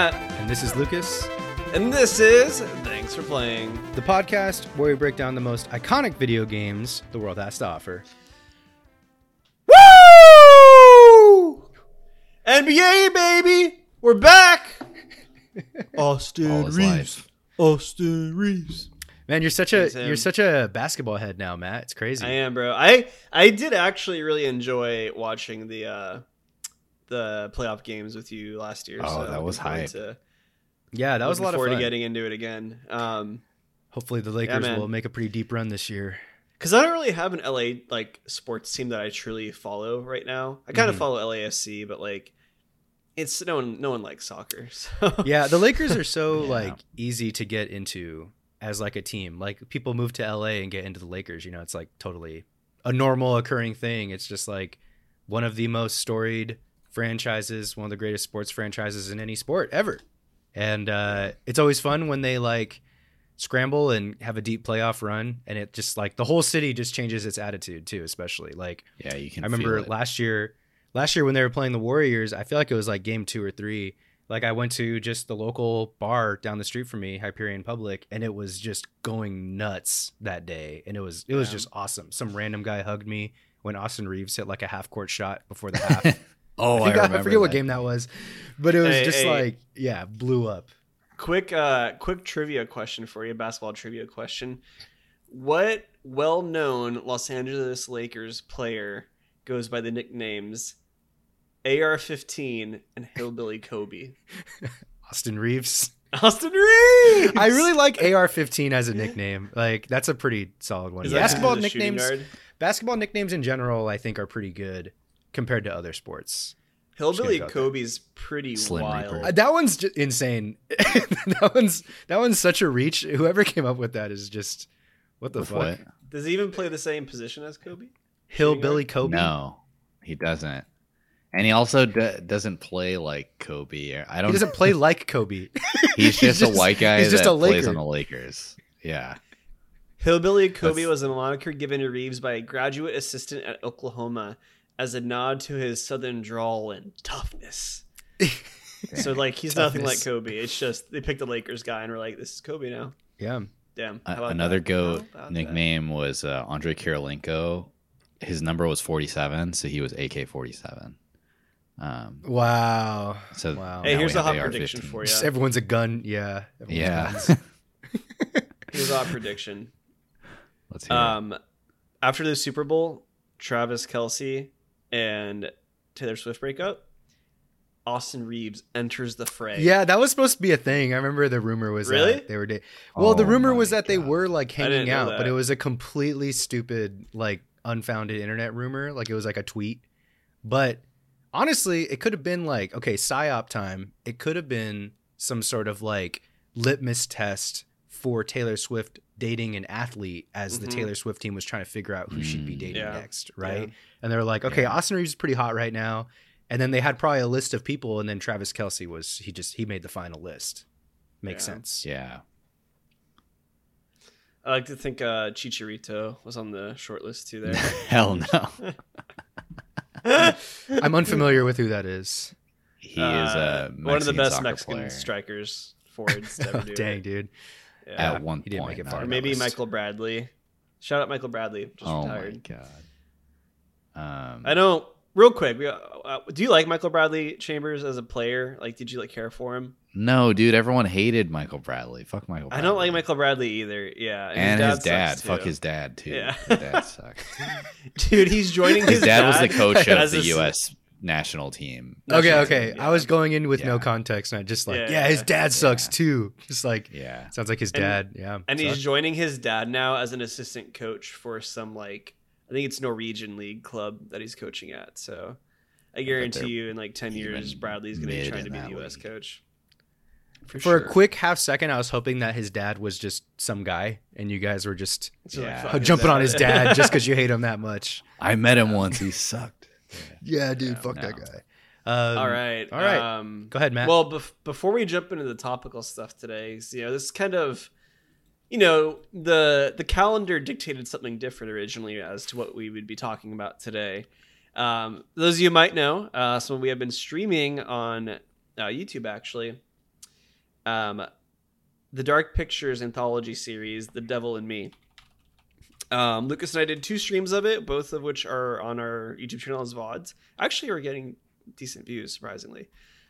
Matt. And this is Lucas, And this is Thanks for Playing. the podcast where we break down the most iconic video games the world has to offer. Woo! NBA, baby! We're back! Austin his Reaves. life. Austin Reaves. Man, you're such a He's him. you're such a basketball head now, Matt. It's crazy. I am, bro. I I did actually really enjoy watching the uh the playoff games with you last year. Oh, so that was looking forward hype. To, yeah, that was a lot of fun. to getting into it again. Um, Hopefully, the Lakers man. will make a pretty deep run this year. because I don't really have an LA like sports team that I truly follow right now. I kind of Mhm. follow LAFC, but like it's no one no one likes soccer. So Yeah, the Lakers are so Yeah. like easy to get into as like a team. Like people move to LA and get into the Lakers, you know, it's like totally a normal occurring thing. It's just like one of the most storied franchises, one of the greatest sports franchises in any sport ever. And uh it's always fun when they like scramble and have a deep playoff run and it just like the whole city just changes its attitude too, especially. Like Yeah, you can. I remember last year, last year when they were playing the Warriors, I feel like it was like game two or three. Like I went to just the local bar down the street from me, Hyperion Public, and it was just going nuts that day. And it was it was Yeah. just awesome. Some random guy hugged me when Austin Reaves hit like a half court shot before the half. Oh, I, I, think I, remember forget what game that was, but it was Hey, just hey. like yeah, blew up. quick uh quick trivia question for you, basketball trivia question. What well-known Los Angeles Lakers player goes by the nicknames AR-15 and Hillbilly Kobe? Austin Reaves. Austin Reaves. I really like AR-15 as a nickname. Like that's a pretty solid one. Is Basketball he's a shooting nicknames. basketball nicknames in general i think are pretty good compared to other sports Hillbilly go with. Kobe's pretty Slim wild. Reaper. Uh, that one's just insane that one's that one's such a reach whoever came up with that is just what the With fuck what? Does he even play the same position as Kobe? hillbilly kobe No, he doesn't. And he also d- doesn't play like Kobe. I don't. He doesn't play like kobe He's just, a white guy he's just that a plays Laker. on the Lakers. Yeah. Hillbilly Kobe That's- was a moniker given to Reaves by a graduate assistant at Oklahoma as a nod to his southern drawl and toughness. So like he's nothing like Kobe. It's just they picked the Lakers guy and we're like, this is Kobe now. yeah Damn. A- how about another that? goat How about that? nickname was uh, Andrei Kirilenko. His number was 47, so he was AK 47. Um, wow so Wow. Hey, here's a hot AR-15. prediction for you. Just everyone's a gun yeah Yeah. Here's a hot prediction. Let's hear it. Um, after the Super Bowl, Travis Kelce and Taylor Swift breakup. Austin Reaves enters the fray. yeah that was supposed to be a thing i remember the rumor was Really? that they were da- well the Oh rumor was that they were like hanging know out but it was a completely stupid like unfounded internet rumor like it was like a tweet but honestly it could have been like okay psyop time it could have been some sort of like litmus test for taylor swift dating an athlete as the Mhm. taylor swift team was trying to figure out who she'd be Mm. dating Yeah. next right Yeah. and they were like okay Yeah. austin reaves is pretty hot right now and then they had probably a list of people and then travis kelce was he just he made the final list makes Yeah. sense yeah. I like to think uh, Chicharito was on the short list too there. Hell no. i'm unfamiliar with who that is He Uh, is a one of the best Mexican player. strikers forwards to ever do dang it. dude Yeah. At one he didn't point, make it far or maybe list. Michael Bradley. Shout out Michael Bradley, just oh retired. my god. Um, I don't. Real quick, we, uh, do you like Michael Bradley Chambers as a player? Like, did you like care for him? No, dude, everyone hated Michael Bradley. Fuck Michael. I don't like Michael Bradley either. Yeah, And his dad. sucks, Fuck too. his dad too. Yeah. His dad sucks. dude. He's joining his, His dad was the coach of the a- U.S. national team. okay National okay team, i was going in with no context and i just like yeah, Yeah. his dad sucks Yeah. too just like Yeah. sounds like his And- dad yeah and he's sucks. joining his dad now as an assistant coach for some like I think it's Norwegian league club that he's coaching at. So I guarantee they're you, in like ten years, even Bradley's going to be trying to be the that U.S. league. coach. for sure. a quick half second i was hoping that his dad was just some guy and you guys were just So, Yeah. fuck jumping on his dad just because you hate him that much I met him once. He sucked. Yeah dude Yeah, fuck no. that guy um, all right, all right. Um, go ahead matt Well, bef- before we jump into the topical stuff today, 'cause, you know, this is kind of, you know, the the calendar dictated something different originally as to what we would be talking about today. Um, those of you who might know, uh, so we have been streaming on uh, YouTube actually um, the Dark Pictures anthology series, The Devil in Me. Um, Lucas and I did two streams of it, both of which are on our YouTube channel as VODs. Actually, we're getting decent views, surprisingly.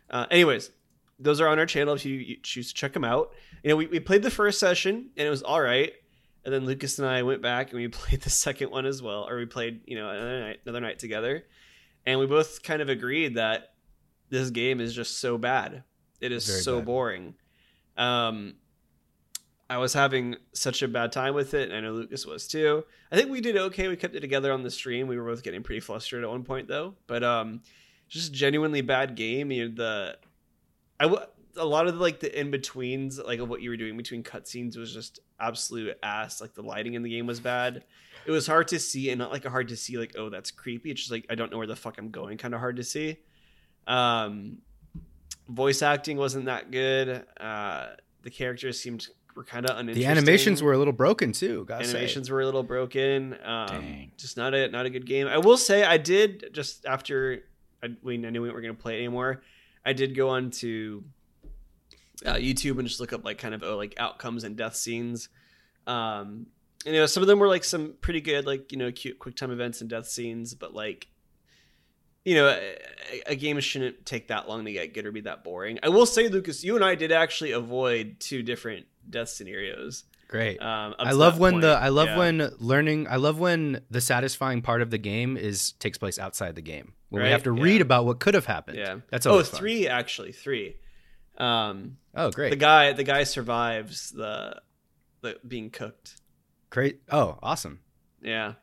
Uh, anyways, those are on our channel if you, you choose to check them out. You know, we, we played the first session and it was all right. And then Lucas and I went back and we played the second one as well, or we played, you know, another night, another night together. And we both kind of agreed that this game is just so bad. It is Very so bad. boring. Um, I was having such a bad time with it, and I know Lucas was too. I think we did okay. We kept it together on the stream. We were both getting pretty flustered at one point though, but um, just genuinely bad game. You know, the I w- a lot of the, like the in betweens, like of what you were doing between cutscenes, was just absolute ass. Like the lighting in the game was bad. It was hard to see, and not like a hard to see like oh that's creepy. It's just like I don't know where the fuck I'm going, kind of hard to see. Um, voice acting wasn't that good. Uh, the characters seemed were kind of uninteresting. The animations were a little broken too. Gotta say. animations were a little broken. Um, Dang. just not a not a good game. I will say I did just after I, we I knew we weren't going to play it anymore. I did go on to uh, YouTube and just look up like kind of oh, like outcomes and death scenes. Um, and, you know, some of them were like some pretty good like you know cute quick time events and death scenes, but like you know a, a game shouldn't take that long to get good or be that boring. I will say, Lucas, you and I did actually avoid two different death scenarios. Great. Um, I love when point. the I love Yeah. when learning I love when the satisfying part of the game is takes place outside the game. When we have to Yeah. read about what could have happened. Yeah. That's oh fun. three actually three. Um, Oh, great. the guy the guy survives the the being cooked. great. Oh, awesome. Yeah,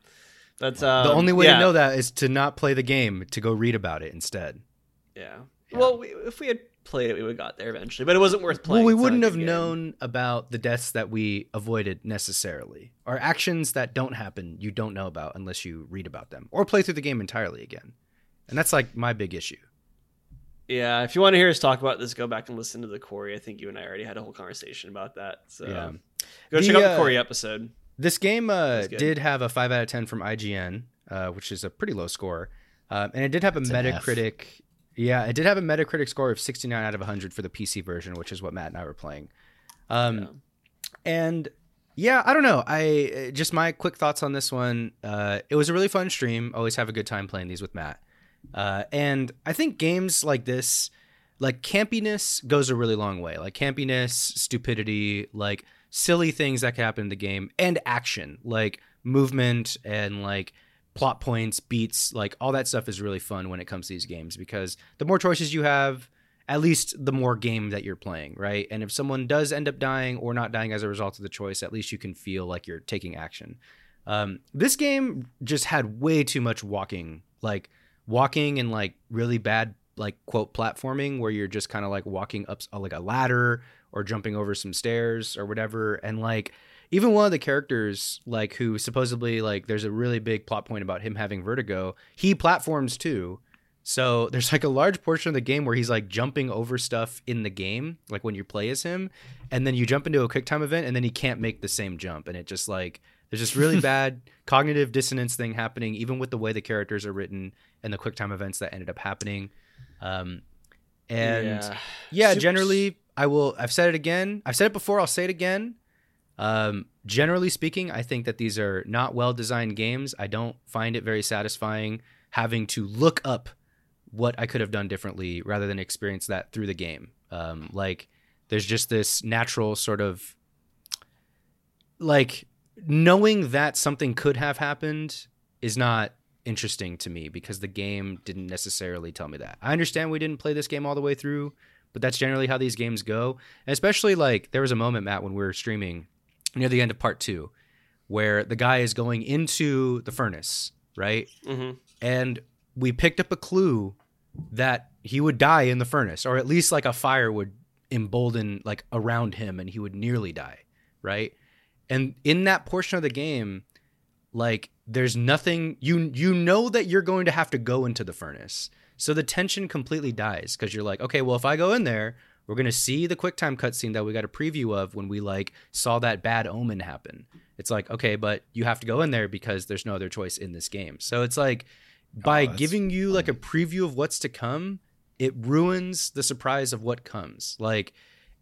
that's um, the only way yeah, to know that is to not play the game, to go read about it instead. Yeah. Yeah. Well, we, if we had played it, we would have got there eventually, but it wasn't worth playing. Well, we It's not a wouldn't have game. known about the deaths that we avoided necessarily, or actions that don't happen you don't know about unless you read about them or play through the game entirely again. And that's like my big issue. Yeah, if you want to hear us talk about this, go back and listen to the Quarry. I think you and I already had a whole conversation about that. So Yeah. go The, check out the uh, Quarry episode. This game uh, did have a five out of ten from IGN, uh, which is a pretty low score, um, and it did have a That's Metacritic. Yeah, it did have a Metacritic score of sixty nine out of hundred for the PC version, which is what Matt and I were playing. Um, Yeah. And yeah, I don't know. I uh, just my quick thoughts on this one. Uh, it was a really fun stream. Always have a good time playing these with Matt. Uh, and I think games like this, like campiness, goes a really long way. Like campiness, stupidity, like silly things that can happen in the game, and action, like movement and like plot points, beats, like all that stuff is really fun when it comes to these games because the more choices you have, at least the more game that you're playing, right? And if someone does end up dying or not dying as a result of the choice, at least you can feel like you're taking action. Um, this game just had way too much walking, like walking and like really bad, like quote platforming, where you're just kind of like walking up like a ladder or jumping over some stairs or whatever. And like even one of the characters, like who supposedly like there's a really big plot point about him having vertigo, he platforms too. So there's like a large portion of the game where he's like jumping over stuff in the game, like when you play as him, and then you jump into a quick time event and then he can't make the same jump. And it just like there's this really bad cognitive dissonance thing happening, even with the way the characters are written and the quick time events that ended up happening. Um, and Yeah. yeah, generally, I will. I've said it again. I've said it before. I'll say it again. Um, generally speaking, I think that these are not well designed games. I don't find it very satisfying having to look up what I could have done differently rather than experience that through the game. Um, like, there's just this natural sort of like knowing that something could have happened is not interesting to me because the game didn't necessarily tell me that. I understand we didn't play this game all the way through, but that's generally how these games go. And especially like there was a moment, Matt, when we were streaming near the end of part two, where the guy is going into the furnace, right? hmm And we picked up a clue that he would die in the furnace, or at least like a fire would embolden like around him and he would nearly die, right? And in that portion of the game, like there's nothing you you know that you're going to have to go into the furnace. So the tension completely dies because you're like, okay, well if I go in there, we're gonna see the QuickTime cutscene that we got a preview of when we like saw that bad omen happen. It's like, okay, but you have to go in there because there's no other choice in this game. So it's like oh, by that's giving you like a preview of what's to come, it ruins the surprise of what comes. Like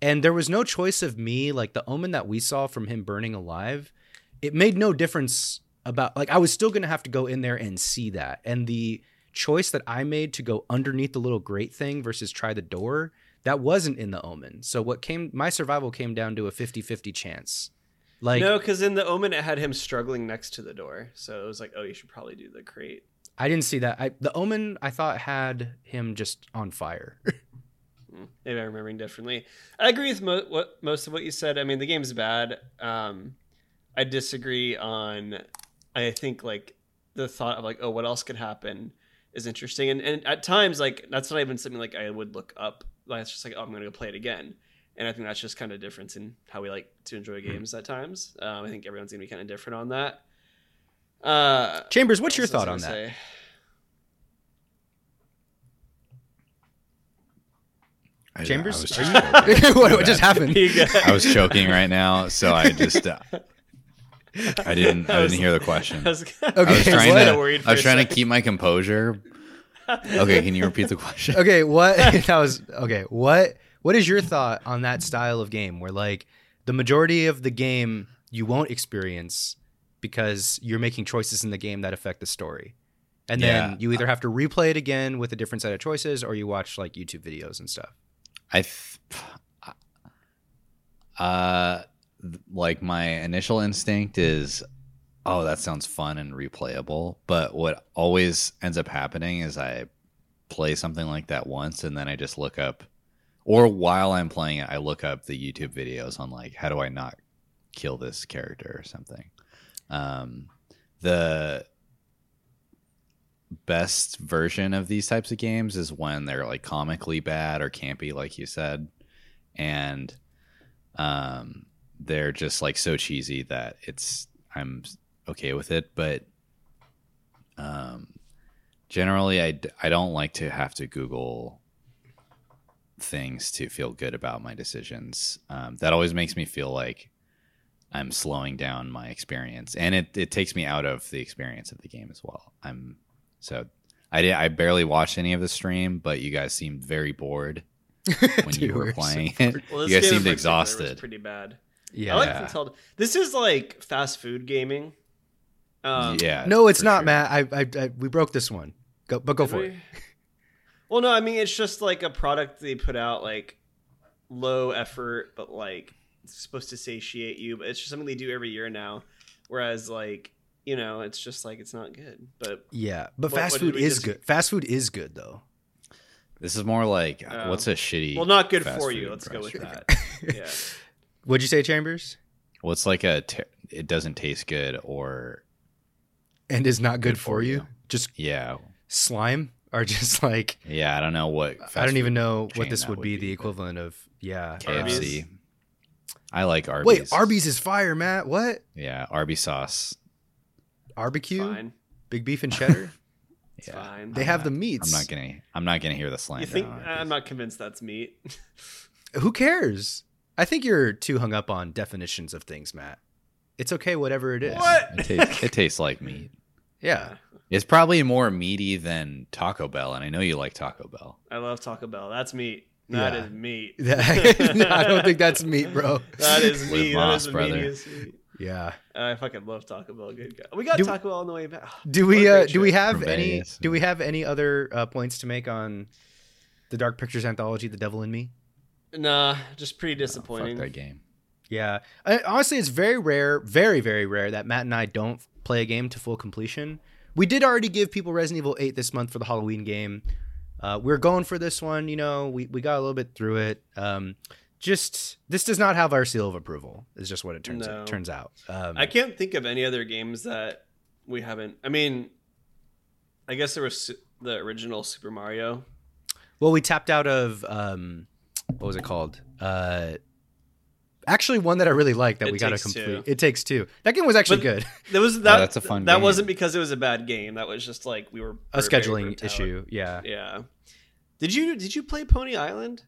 And there was no choice of me, like the omen that we saw from him burning alive, it made no difference about like I was still gonna have to go in there and see that. And the choice that I made to go underneath the little grate thing versus try the door, that wasn't in the omen. So what came my survival came down to a 50-50 chance. Like no, because in the Omen it had him struggling next to the door, so it was like, oh, you should probably do the crate. I didn't see that. I, the omen I thought had him just on fire. Hmm, Maybe I'm remembering differently. I agree with mo- what most of what you said. I mean, the game's bad. Um, I disagree on. I think like the thought of like, oh, what else could happen is interesting, and, and at times like that's not even something like I would look up. Like it's just like, oh, I'm gonna go play it again. And I think that's just kind of difference in how we like to enjoy games at times. Um, I think everyone's gonna be kind of different on that. Uh, Chambers, what's your what else thought on that? say? I- Chambers? I was just what, what just happened? I was choking right now, so I just uh, I didn't I I was- didn't hear the question. I was, Okay, I was trying to I was trying to keep my composure. Okay, can you repeat the question? okay, what that was okay. What what is your thought on that style of game where like the majority of the game you won't experience because you're making choices in the game that affect the story. And then Yeah. you either have to replay it again with a different set of choices or you watch like YouTube videos and stuff. I th- uh like my initial instinct is oh that sounds fun and replayable, but what always ends up happening is I play something like that once and then I just look up or while I'm playing it I look up the YouTube videos on like how do I not kill this character or something. Um the best version of these types of games is when they're like comically bad or campy like you said and um they're just like so cheesy that it's i'm okay with it but um generally i, d- I don't like to have to google things to feel good about my decisions um, that always makes me feel like i'm slowing down my experience and it, it takes me out of the experience of the game as well i'm so I did. I barely watched any of the stream, but you guys seemed very bored when Dude, you were we're so playing it. Well, you guys game in particular seemed exhausted. Pretty bad. Yeah. I like to. This is like fast food gaming. Um, yeah. no, it's not, sure. Matt. I, I, I we broke this one. Go, but go did for we? it. Well, no, I mean it's just like a product they put out, like low effort, but like it's supposed to satiate you. But it's just something they do every year now. Whereas, like you know, it's just like it's not good. But Yeah, but What- fast what food is just- good. Fast food is good though. This is more like Oh. what's a shitty? well, not good fast for you. Let's go with that. Yeah. What'd you say, Chambers? What's like a? Ter- it doesn't taste good, or And is not good, Good for, for you. you. Just yeah, slime, are just like yeah. I don't know what. I don't even know what this that would be the equivalent of. Yeah, KFC. Arby's. I like Arby's. wait, Arby's is fire, Matt. What? Yeah, Arby's sauce. Barbecue, Fine. big beef and cheddar. It's Yeah. fine. they I'm have not- the meats. I'm not gonna. I'm not gonna hear the You slander. think? on I'm not convinced that's meat. Who cares? I think you're too hung up on definitions of things, Matt. It's okay, whatever it is. What? It tastes, it tastes like meat. Yeah. It's probably more meaty than Taco Bell, and I know you like Taco Bell. I love Taco Bell. That's meat. That is Yeah. meat. no, I don't think that's meat, bro. That is With meat. That Moss, is the brother. meatiest meat. Yeah. I fucking love Taco Bell. Good guy. We got Do- Taco Bell on the way back. Do we uh, do we have From any Vegas. do we have any other uh, points to make on the Dark Pictures anthology, The Devil in Me? Nah, just pretty Oh, fuck disappointing. that game. Yeah. I, honestly, it's very rare, very very rare that Matt and I don't play a game to full completion. We did already give people Resident Evil 8 this month for the Halloween game. Uh, we're going for this one. You know, we, we got a little bit through it. Um, just this does not have our seal of approval. Is just what it turns No. it turns out. Um, I can't think of any other games that we haven't. I mean, I guess there was the original Super Mario. Well, we tapped out of um, what was it called? Uh, actually, one that I really liked that It we got to complete. Two. It takes two. That game was actually But- good. That was that. Oh, that's a fun That game. wasn't because it was a bad game. That was just like we were A we were very scheduling burnt out. issue. Yeah. Yeah. Did you did you play Pony Island?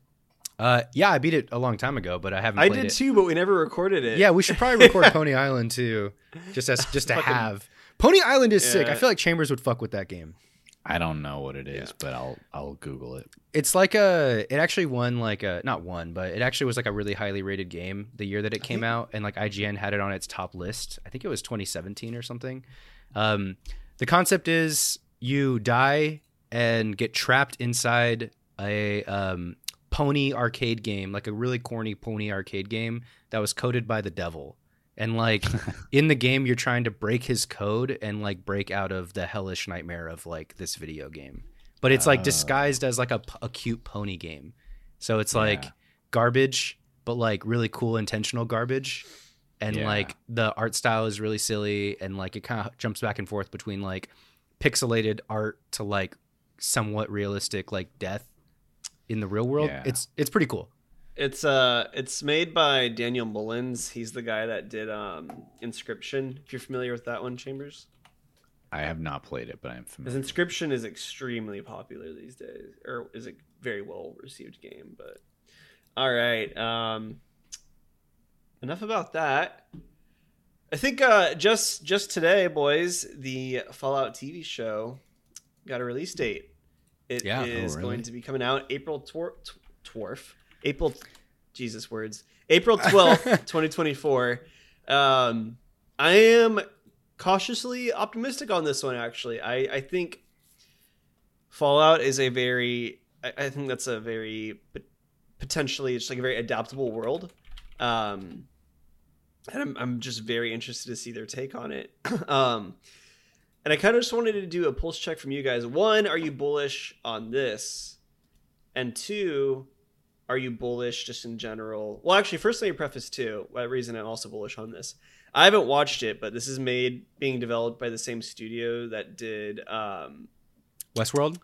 Uh, yeah, I beat it a long time ago, but I haven't. I played did it. too, but we never recorded it. Yeah, we should probably record Pony Island too, just as just to Fucking- have. Pony Island is sick. I feel like Chambers would fuck with that game. I don't know what it is, Yeah. but I'll I'll Google it. It's like a. It actually won like a not one, but it actually was like a really highly rated game the year that it came think- out, and like IGN had it on its top list. I think it was 2017 or something. Um, the concept is you die and get trapped inside a um, pony arcade game, like a really corny pony arcade game that was coded by the devil. And like in the game, you're trying to break his code and like break out of the hellish nightmare of like this video game. But it's like Oh. disguised as like a cute pony game. So it's like Yeah. garbage, but like really cool intentional garbage. And Yeah. like the art style is really silly and like it kind of jumps back and forth between like pixelated art to like somewhat realistic like death in the real world. Yeah. It's it's pretty cool. It's uh it's made by Daniel Mullins. He's the guy that did um Inscryption. If you're familiar with that one, Chambers. I have not played it, but I'm His familiar. Inscryption is extremely popular these days, or is a very well received game. But all right, um, enough about that. I think uh, just just today, boys, the Fallout TV show got a release date. It is Yeah. Oh, really? going to be coming out April twor- tw- dwarf April. Jesus words. April twelfth, twenty twenty four. Um, I am cautiously optimistic on this one. Actually, I I think Fallout is a very. I, I think that's a very potentially it's like a very adaptable world. Um, and I'm I'm just very interested to see their take on it. um, and I kind of just wanted to do a pulse check from you guys. One, are you bullish on this? And two, are you bullish just in general? Well, actually, first let me preface too. What reason I'm also bullish on this? I haven't watched it, but this is made being developed by the same studio that did um, Westworld?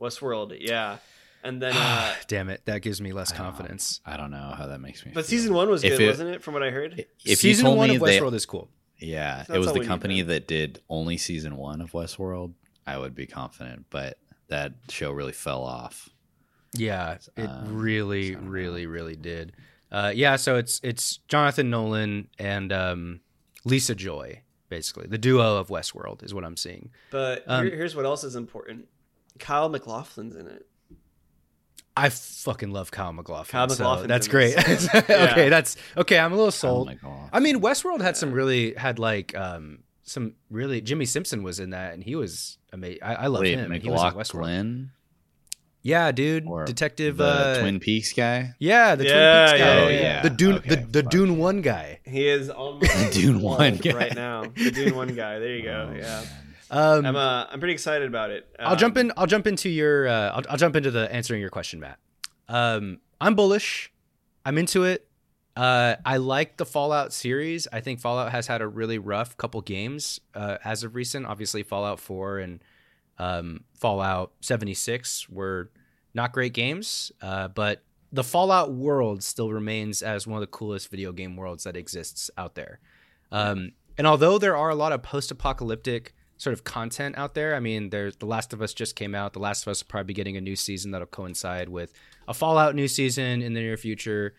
Westworld. Yeah, and then uh, Damn it, that gives me less I don't- confidence. I don't know how that makes me. but feel. season one was If good, it- wasn't it? From what I heard. If Season you told one me of they, Westworld is cool. yeah, That's it was the company that did only season one of Westworld, I would be confident. But that show really fell off. Yeah, it Um, really, so I don't really, really did. Uh, yeah, so it's it's Jonathan Nolan and um, Lisa Joy, basically the duo of Westworld is what I'm seeing. But Um, here, here's what else is important. Kyle MacLachlan's in it. I fucking love Kyle MacLachlan. Kyle so that's great. this, okay, Yeah. that's okay. I'm a little sold. my! I mean, Westworld had some really had like um, some really. Jimmy Simpson was in that, and he was amazing. I, I love Wait, him. and He was in Westworld. McLaughlin, Yeah, dude. or Detective. the uh, Twin Peaks guy. Yeah, the Yeah, Twin Peaks guy. yeah, Oh, yeah. yeah. The Dune. Okay, the the fuck. Dune One guy. He is on my Dune one guy. right now. The Dune one guy. There you go. Oh, yeah, Um, I'm uh, I'm pretty excited about it. I'll jump Um, in. I'll jump into your. Uh, I'll, I'll jump into the answering your question, Matt. Um, I'm bullish. I'm into it. Uh, I like the Fallout series. I think Fallout has had a really rough couple games uh, as of recent. Obviously, Fallout 4 and um, Fallout 76 were not great games, uh, but the Fallout world still remains as one of the coolest video game worlds that exists out there. Um, and although there are a lot of post-apocalyptic sort of content out there, I mean, there's The Last of Us just came out. The Last of Us will probably be getting a new season that'll coincide with a Fallout new season in the near future.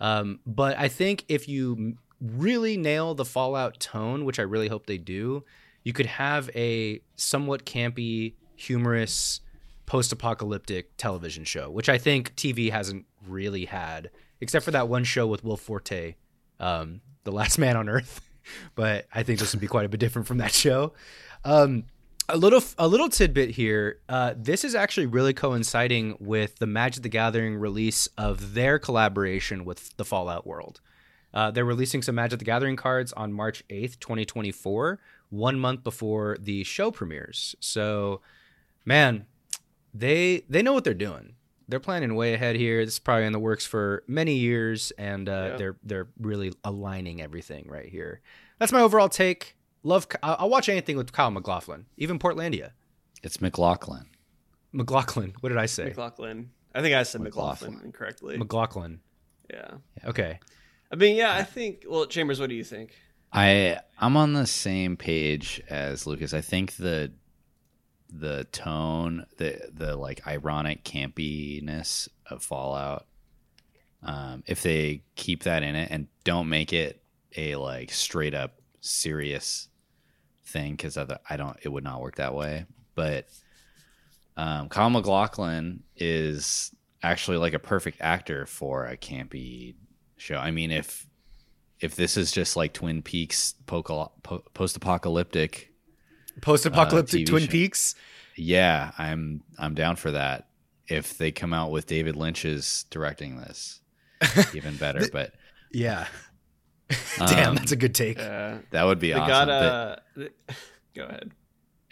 Um, but I think if you really nail the Fallout tone, which I really hope they do, you could have a somewhat campy, humorous, post-apocalyptic television show, which I think TV hasn't really had, except for that one show with Will Forte, um, The Last Man on Earth. but I think this would be quite a bit different from that show. Um, a little a little tidbit here. Uh, this is actually really coinciding with the Magic the Gathering release of their collaboration with the Fallout world. Uh, they're releasing some Magic the Gathering cards on March 8th, 2024, one month before the show premieres. So, man, they they know what they're doing. They're planning way ahead here. This is probably in the works for many years, and uh, Yeah. they're they're really aligning everything right here. That's my overall take. Love. I'll I'll watch anything with Kyle MacLachlan, even Portlandia. It's McLaughlin. McLaughlin. What did I say? McLaughlin. I think I said McLaughlin, McLaughlin. incorrectly. McLaughlin. yeah. Okay. I mean, yeah, I think. Well, Chambers, what do you think? I I'm on the same page as Lucas. I think the the tone, the the like ironic campiness of Fallout, um, if they keep that in it and don't make it a like straight up serious thing, because I, I don't, it would not work that way. But um, Kyle MacLachlan is actually like a perfect actor for a campy show. I mean, if if this is just like Twin Peaks po- post-apocalyptic, post-apocalyptic TV Twin show. Peaks. yeah, I'm I'm down for that. If they come out with David Lynch's directing this, even better. But Yeah. Damn, Um, that's a good take. Uh, that would be they awesome. got But- uh, th- go ahead.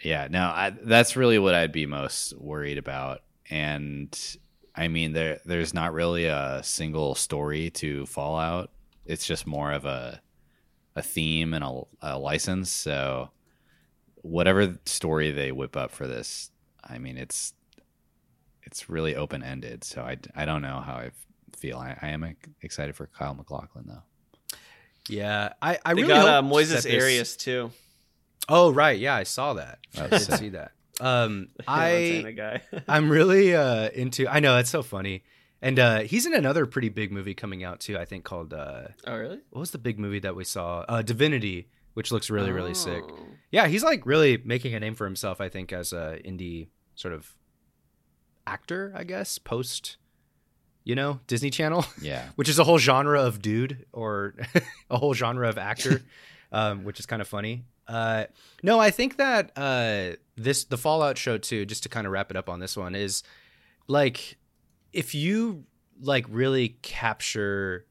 Yeah, no, I, that's really what I'd be most worried about. And I mean, there there's not really a single story to Fallout. It's just more of a a theme and a, a license. So whatever story they whip up for this, I mean, it's it's really open ended. So I, I don't know how I feel. I, I am excited for Kyle MacLachlan though. Yeah, I, I They really got uh, Moises that this- Arias too. Oh right, yeah, I saw that. Oh, I did see that. Um, I I guy. I'm really uh into. I know it's so funny, and uh he's in another pretty big movie coming out too. I think called uh oh really? what was the big movie that we saw? Uh, Divinity, which looks really really sick. Oh. Yeah, he's like really making a name for himself. I think as a indie sort of actor, I guess post, you know, Disney Channel. Yeah. which is a whole genre of dude or a whole genre of actor, um, which is kind of funny. Uh, no, I think that uh, this the Fallout show too. Just to kind of wrap it up on this one is like if you like really capture,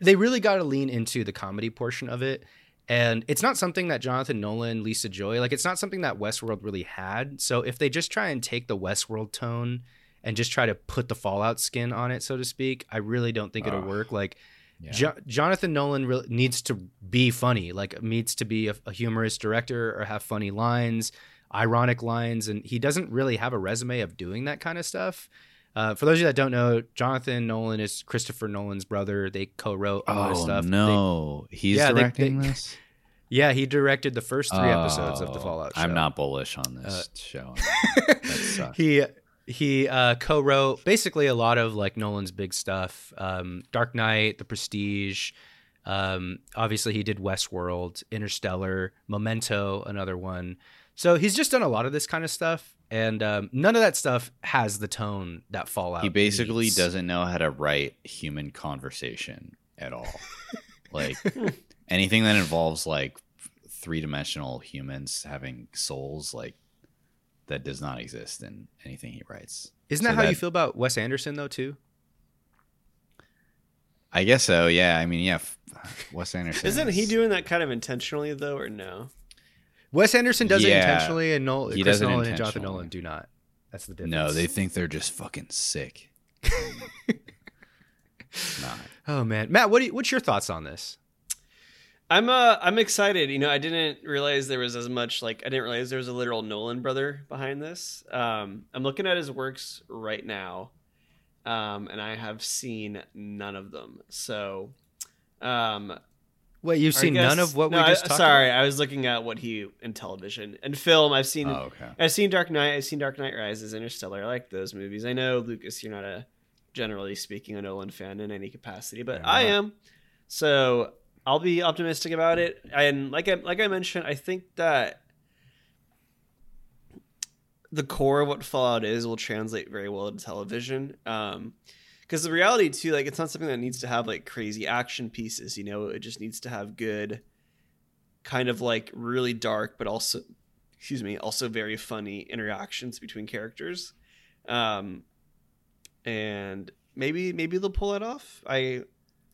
they really got to lean into the comedy portion of it. And it's not something that Jonathan Nolan, Lisa Joy, like it's not something that Westworld really had. So if they just try and take the Westworld tone and just try to put the Fallout skin on it, so to speak, I really don't think it'll work. Like Yeah. Jo- Jonathan Nolan re- needs to be funny, like needs to be a, a humorous director or have funny lines, ironic lines, and he doesn't really have a resume of doing that kind of stuff. Uh, for those of you that don't know, Jonathan Nolan is Christopher Nolan's brother. They co-wrote a lot of Oh stuff. They- no, he's Yeah, directing they- this. yeah, he directed the first three episodes of the Oh, Fallout. Show. I'm not bullish on this Uh, show. sucks. he he uh, co-wrote basically a lot of like Nolan's big stuff, um, Dark Knight, The Prestige. Um, obviously, he did Westworld, Interstellar, Memento, another one. So he's just done a lot of this kind of stuff, and um, none of that stuff has the tone that Fallout. He basically needs. doesn't know how to write human conversation at all. like anything that involves like three dimensional humans having souls, like that does not exist in anything he writes. Isn't so that how you feel about Wes Anderson though too? I guess so. Yeah. I mean, yeah. f- Wes Anderson. Isn't he doing that kind of intentionally though, or no? Wes Anderson does it intentionally, and Nolan, he Chris Nolan and Jonathan. Nolan do not. That's the difference. No, they think they're just fucking sick. not. Oh man, Matt, what do you, what's your thoughts on this? I'm uh I'm excited. You know, I didn't realize there was as much like I didn't realize there was a literal Nolan brother behind this. Um, I'm looking at his works right now, um, and I have seen none of them. So, um, Wait, you've I seen guess- none of what no, we I- just talked Sorry, I was looking at what he in television and film. I've seen Oh, okay. I've seen Dark Knight. I've seen Dark Knight Rises, Interstellar. I like those movies. I know Lucas, you're not a generally speaking a Nolan fan in any capacity, but I'm I am. So I'll be optimistic about it. And like I like I mentioned, I think that the core of what Fallout is will translate very well to television. Um, because the reality too, like it's not something that needs to have like crazy action pieces. You know, it just needs to have good, kind of like really dark, but also, excuse me, also very funny interactions between characters. Um, and maybe maybe they'll pull it off. I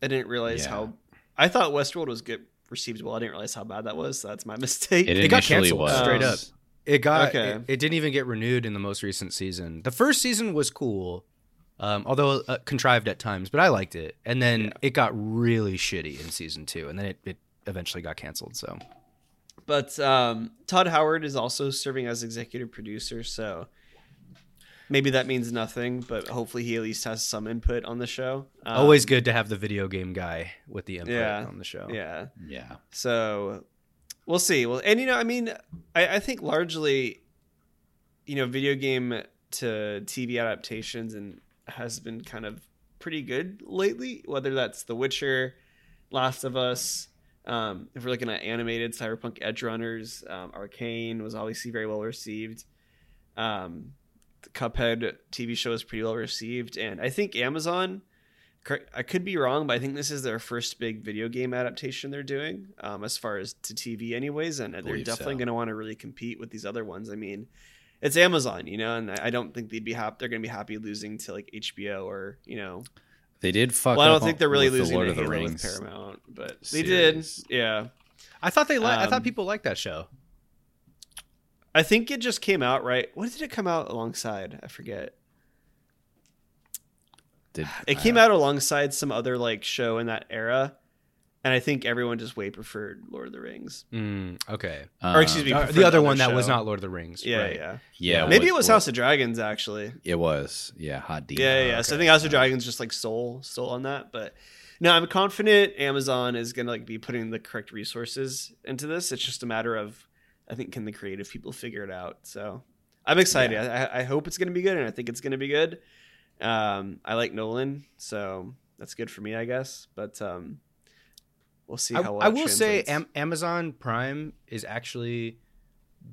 I didn't realize Yeah. how I thought Westworld was good received well. I didn't realize how bad that was. So that's my mistake. It, It got initially canceled, was straight up. It got Okay. it, it didn't even get renewed in the most recent season. The first season was cool, um, although uh, contrived at times, but I liked it. And then Yeah. it got really shitty in season two, and then it, it eventually got canceled. So But um, Todd Howard is also serving as executive producer, so maybe that means nothing. But hopefully, he at least has some input on the show. Um, always good to have the video game guy with the input Yeah. on the show. Yeah. Yeah. So we'll see. Well, and you know, I mean, I, I think largely, you know, video game to TV adaptations and has been kind of pretty good lately. Whether that's The Witcher, Last of Us. Um, if we're looking at animated Cyberpunk Edge Runners, um, Arcane was obviously very well received. Um, the Cuphead TV show is pretty well received, and I think Amazon. I could be wrong, but I think this is their first big video game adaptation they're doing, um, as far as to TV, anyways. And they're definitely so. going to want to really compete with these other ones. I mean, it's Amazon, you know, and I I don't think they'd be happy. They're going to be happy losing to like HBO or you know. They did fuck. Well, I don't up think they're really with the losing Lord to of the Halo Rings. Paramount, but they did. Yeah, I thought they li- I Um, thought people liked that show. I think it just came out right. What did it come out alongside? I forget. Did It came out alongside some other like show in that era, and I think everyone just way preferred Lord of the Rings. Mm, okay. or excuse me, Uh, preferred the other other one that was not Lord of the Rings. Yeah, right. yeah. Yeah, Maybe what- it was what- House of Dragons actually. It was. Yeah, hot D. Yeah, yeah. yeah. So I think House of Dragons just like stole stole on that, but no, I'm confident Amazon is gonna like be putting the correct resources into this. It's just a matter of I think can the creative people figure it out. So I'm excited. I, I hope it's gonna be good, and I think it's gonna be good. Um, I like Nolan, so that's good for me, I guess. But um, we'll see I, how. Well I it will say. Am- Amazon Prime is actually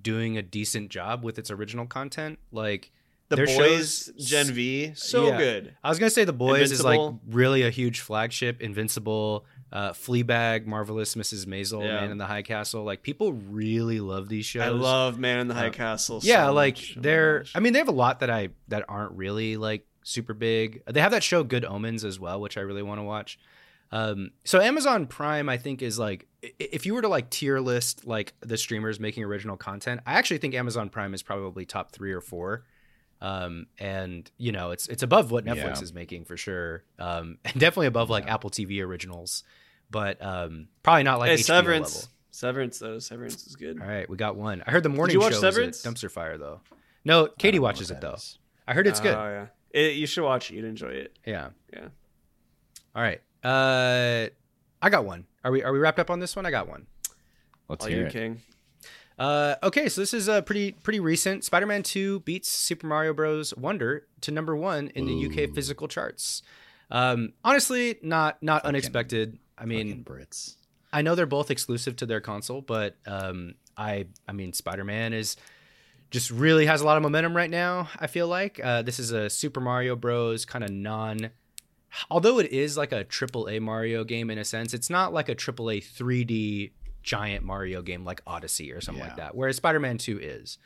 doing a decent job with its original content. Like the their boys shows- Gen V, so Yeah. good. I was gonna say, The Boys is like really a huge flagship. Invincible, uh, Fleabag, Marvelous Mrs. Maisel, Yeah. Man in the High Castle. Like people really love these shows. I love Man in the High Uh, Castle. so yeah, like much. Oh they're. gosh. I mean, they have a lot that I that aren't really like super big. They have that show Good Omens as well, which I really want to watch. Um, so Amazon Prime, I think, is like if you were to like tier list like the streamers making original content, I actually think Amazon Prime is probably top three or four. Um, and you know, it's it's above what Netflix Yeah. is making for sure. Um, and definitely above like Yeah. Apple TV originals, but um, probably not like hey, HBO Severance. level. Severance though. Severance is good. All right, we got one. I heard the morning you watch show Severance? was a dumpster fire though. No, Katie watches it though. I heard it's good. Oh yeah, it, you should watch it. You'd enjoy it. Yeah. Yeah. All right. Uh I got one. Are we are we wrapped up on this one? I got one. Let's All hear you it. king. Uh okay, so this is a pretty pretty recent. Spider-Man 2 beats Super Mario Bros. Wonder to number 1 in the UK physical charts. Um honestly, not not Fucking- unexpected. I mean, Brits. I know they're both exclusive to their console, but um, I I mean Spider Man is just really has a lot of momentum right now. I feel like uh, this is a Super Mario Bros. kind of non. Although it is like a triple A Mario game in a sense, it's not like a triple A 3D giant Mario game like Odyssey or something like that. Whereas Spider Man Two is.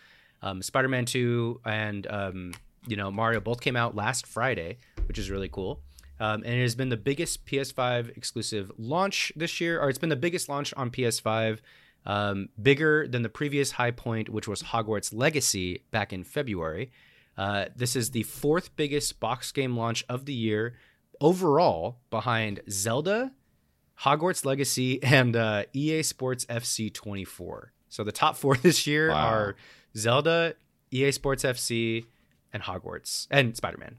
Um, Spider Man Two and um, you know Mario both came out last Friday, which is really cool. Um, and it has been the biggest PS5 exclusive launch this year, or it's been the biggest launch on PS5, um, bigger than the previous high point, which was Hogwarts Legacy back in February. Uh, this is the fourth biggest box game launch of the year overall, behind Zelda, Hogwarts Legacy, and uh, EA Sports FC 24. So the top four this year Wow. are Zelda, EA Sports FC, and Hogwarts, and Spider Man.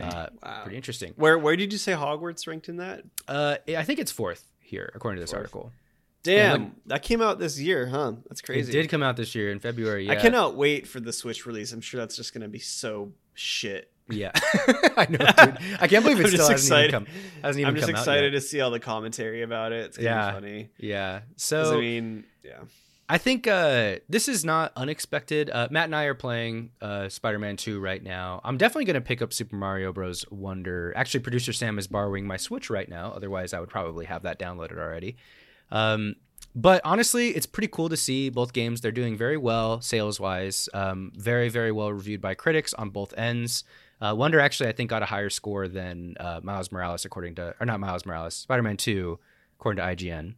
Uh, Wow. pretty interesting. Where where did you say Hogwarts ranked in that? Uh, I think it's fourth here, according to this Fourth. article. Damn, Yeah, that came out this year, huh? That's crazy. It did come out this year in February. Yeah. I cannot wait for the Switch release. I'm sure that's just gonna be so shit. Yeah, I know, dude. I can't believe it still hasn't excited. even come. Hasn't even I'm just excited to see all the commentary about it. It's Yeah. funny. Yeah. So I mean, yeah. I think uh, this is not unexpected. Uh, Matt and I are playing uh, Spider-Man 2 right now. I'm definitely going to pick up Super Mario Bros. Wonder. Actually, producer Sam is borrowing my Switch right now. Otherwise, I would probably have that downloaded already. Um, but honestly, it's pretty cool to see both games. They're doing very well sales-wise. Um, very, very well reviewed by critics on both ends. Uh, Wonder actually, I think, got a higher score than uh, Miles Morales, according to, or not Miles Morales, Spider-Man 2, according to IGN.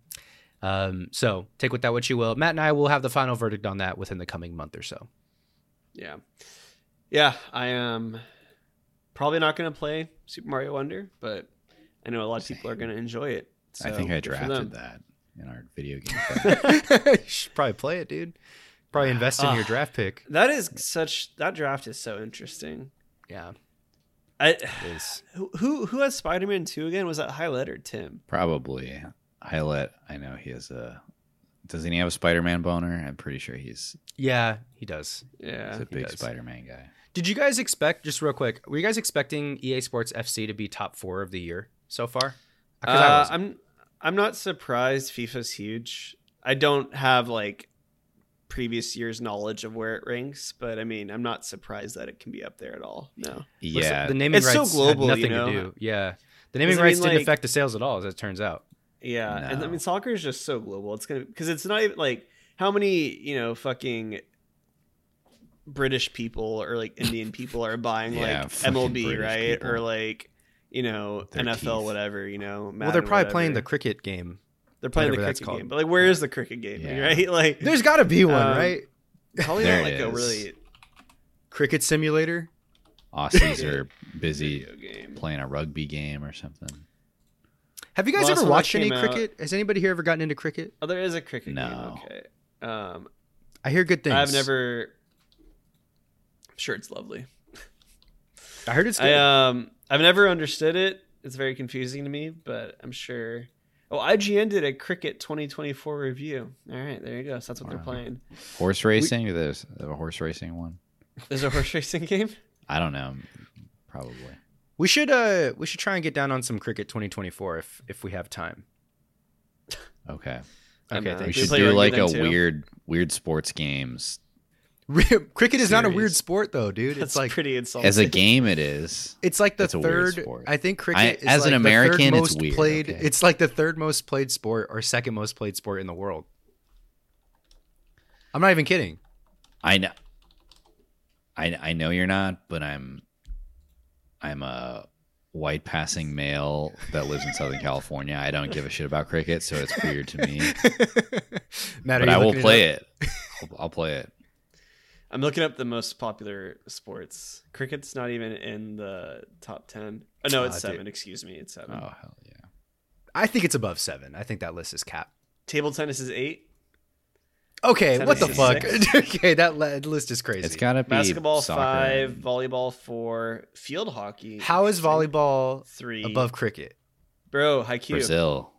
Um, so take with that what you will. Matt and I will have the final verdict on that within the coming month or so. Yeah. Yeah, I am probably not going to play Super Mario Wonder, but I know a lot of people are going to enjoy it. I think I good for them. drafted that in our video game. you should probably play it, dude. Probably invest in your Ah. draft pick. That is such that draft is so interesting. Yeah, I it is. who who, who has Spider Man two again? Was that Highlight or Tim? Probably. I let. I know he has a. Doesn't he have a Spider-Man boner? I'm pretty sure he's, Yeah, he does. Yeah, he's a big does. Spider-Man guy. Did you guys expect just real quick? Were you guys expecting EA Sports FC to be top four of the year so far? Uh. I'm I'm not surprised. FIFA's huge. I don't have like previous year's knowledge of where it ranks, but I mean, I'm not surprised that it can be up there at all. No. Looks- Yeah, the naming It's so rights global, had you know? to do. Yeah, the naming I rights mean, didn't like- affect the sales at all, as it turns out. Yeah, and I mean soccer is just so global. It's gonna because it's not even like how many you know fucking British people or like Indian people are buying Yeah, like MLB British right people. or like you know Their NFL teeth. whatever you know. well, they're probably playing the cricket game. They're playing the whatever that's cricket game, but like where is the cricket game Yeah. right? Like There's got to be one, Um, right? probably There not like it a really Cricket simulator. Aussies are busy playing a rugby game or something. Have you guys Last ever watched any came out- cricket? Has anybody here ever gotten into cricket? Oh, there is a cricket No. game. Okay. Um, I hear good things. I've never. I'm sure it's lovely. I heard it's good. I um I've never understood it. It's very confusing to me, but I'm sure. Oh, IGN did a Cricket 2024 review. All right, there you go. So that's what they're playing. Horse racing? There's a horse racing one. There's a horse racing game. I don't know. Probably. we should uh we should try and get down on some cricket 2024 if if we have time. Okay. Okay, thank We you. should play do like a too? weird, weird sports games. cricket is not a weird sport though, dude. That's It's like pretty insulting. As a game, it is. it's like the It's third. I think cricket. I- is as an like the third American, it's most weird, Played, okay. It's like the third most played sport or second most played sport in the world. I'm not even kidding. I know. I I know you're not, but I'm. I'm a white passing male that lives in Southern California. I don't give a shit about cricket, so it's weird to me. Matt, but I will play up? it. I'll, I'll play it. I'm looking up the most popular sports. Cricket's not even in the top 10. Oh, no, it's Ah, seven. dude. Excuse me. It's seven. Oh hell yeah! I think it's above seven. I think that list is capped. Table tennis is eight. Okay, what the fuck? okay, that list is crazy. It's gotta be Basketball soccer five. and- Volleyball four. Field hockey. How is volleyball three above cricket? Bro, Haikyuu. Brazil.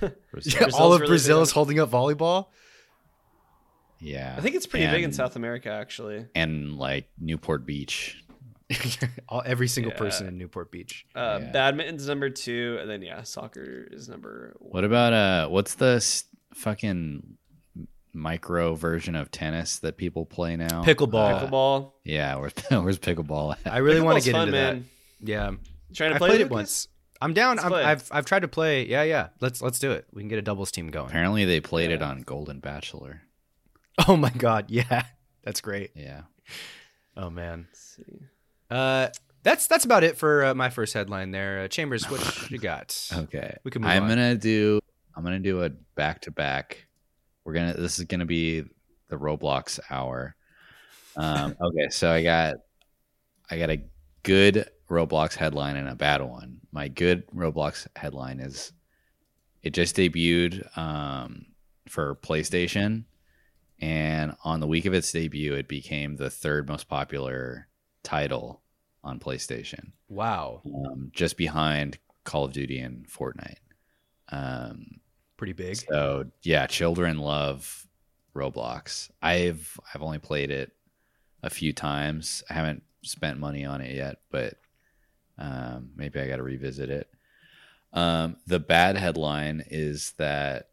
Yeah, Brazil. Brazil's all of really Brazil is holding up volleyball. Yeah, I think it's pretty big in South America, actually. and like Newport Beach. all, every single Yeah. person in Newport Beach. Uh, Yeah. Badminton's number two, and then yeah, soccer is number one. What about uh? What's the s- fucking micro version of tennis that people play now? Pickleball. Pickleball. Yeah, where's where's pickleball? At? I really want to get fun, into man. that. Yeah, Trying to I play played it Lucas? once. I'm down. I'm, I've I've tried to play. Yeah, yeah. Let's let's do it. We can get a doubles team going. Apparently, they played it on Golden Bachelor. Oh my god, yeah, that's great. Yeah. Oh man, Let's see. uh, that's that's about it for uh, my first headline there. Uh, Chambers, what you got? Okay. We can move I'm on. gonna do. I'm gonna do a back to back. We're gonna. This is gonna be the Roblox hour. Um, okay, so I got. I got a good Roblox headline and a bad one. My good Roblox headline is. It just debuted um, for PlayStation, and on the week of its debut, it became the third most popular title on PlayStation Wow, um, just behind Call of Duty and Fortnite. Um, pretty big. so yeah, children love Roblox. I've I've only played it a few times. I haven't spent money on it yet, but um, maybe I got to revisit it. Um, the bad headline is that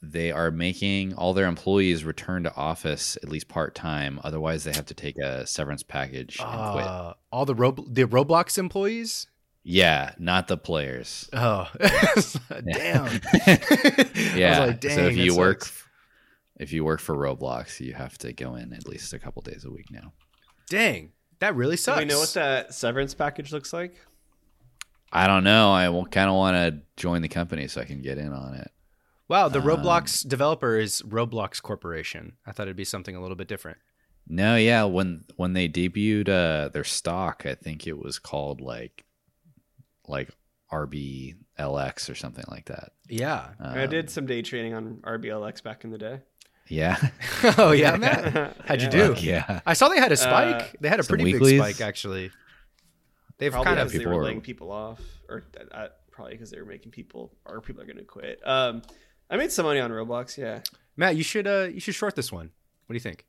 they are making all their employees return to office at least part time. Otherwise, they have to take a severance package and quit. Uh, all the Rob- the Roblox employees. Yeah, not the players. Oh, damn. yeah. I was like, dang. so if that you work, sucks. if you work for Roblox, you have to go in at least a couple days a week now. dang, that really sucks. Do sucks. we know what that severance package looks like? I don't know. I kind of want to join the company so I can get in on it. Wow, the Um, Roblox developer is Roblox Corporation. I thought it'd be something a little bit different. No, yeah. When when they debuted uh, their stock, I think it was called like like RBLX or something like that. Yeah. I Um, did some day trading on RBLX back in the day. Yeah. oh yeah, Matt. How'd you do? Fuck yeah. I saw they had a spike. Uh, they had a some pretty big spike actually. They've Probably kind of because they people were were- laying people off, or uh, uh, probably because they were making people, or people are going to quit. Um, I made some money on Roblox. Yeah, Matt. You should uh you should short this one. What do you think?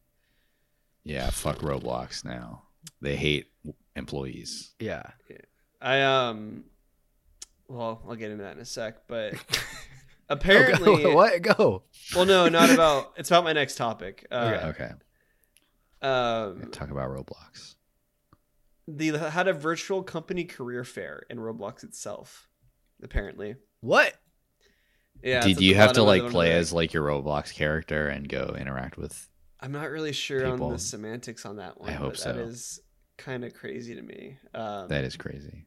Yeah. Fuck Roblox now. They hate employees. Yeah. I um, well, I'll get into that in a sec, but apparently, Oh, go, what go? well, no, not about. It's about my next topic. Uh, okay. um, Talk about Roblox. the had a virtual company career fair in Roblox itself. Apparently, What? Yeah. Did you have to like play as like your Roblox character and go interact with? I'm not really sure on the semantics on that one. I hope but That so. is kind of crazy to me. Um, That is crazy.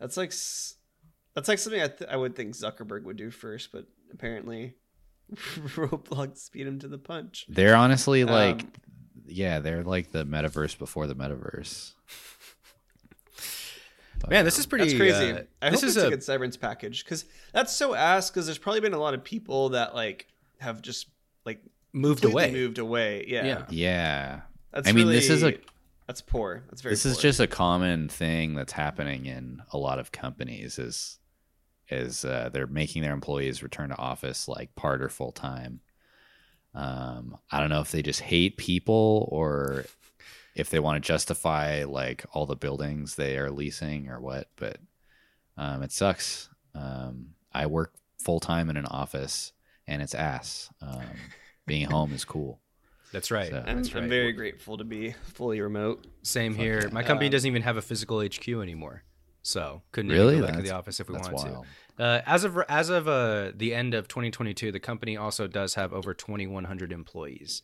That's like that's like something I, th- I would think Zuckerberg would do first, but apparently Roblox beat him to the punch. They're honestly like, Um, yeah, they're like the metaverse before the metaverse. But, Man, this is pretty That's crazy. uh, I this hope is it's a, a good severance package because that's so ass. Because there's probably been a lot of people that like have just like moved away. moved away. Yeah, Yeah. Yeah, That's I mean, this is a- that's poor. That's very. this is just a common thing that's happening in a lot of companies. Is is uh, they're making their employees return to office like part or full time. Um, I don't know if they just hate people or if they want to justify like all the buildings they are leasing or what, but um, it sucks. Um, I work full time in an office and it's ass. Um, being home is cool. That's right. So- I'm, That's right. I'm very grateful to be fully remote. Same Fuck here. yeah. My company Um, doesn't even have a physical HQ anymore, so couldn't Really? even go back to the office if we wanted wild. to. Uh, as of as of uh, the end of 2022, the company also does have over 2,100 employees.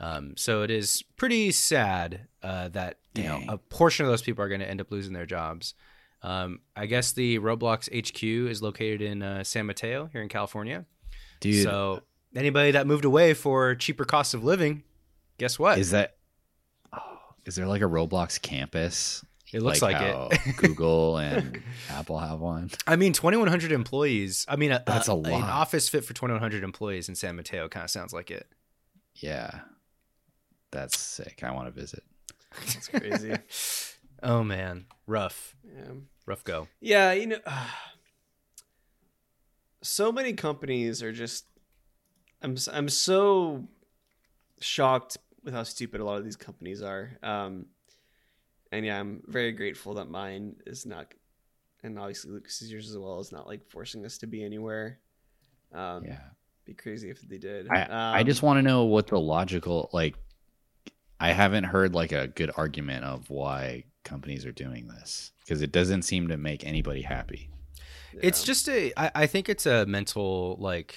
Um, so it is pretty sad uh, that you know a portion of those people are going to end up losing their jobs. Um, I guess the Roblox HQ is located in uh, San Mateo here in California. Dude, So anybody that moved away for cheaper cost of living, guess what? is that oh, is there like a Roblox campus? It looks like it. how Google and Apple have one. I mean, 2,100 employees. I mean, a, That's a An lot. office fit for 2,100 employees in San Mateo kind of sounds like it. Yeah, that's sick. I want to visit. It's crazy. oh man, rough, yeah. rough go. Yeah, you know, so many companies are just. I'm s- I'm so shocked with how stupid a lot of these companies are. Um, and yeah, I'm very grateful that mine is not, and obviously Lucas's yours as well is not like forcing us to be anywhere. Um, Yeah, be crazy if they did. I I Um, just want to know what the logical like. I haven't heard like a good argument of why companies are doing this because it doesn't seem to make anybody happy. It's yeah. just a. I, I think it's a mental like.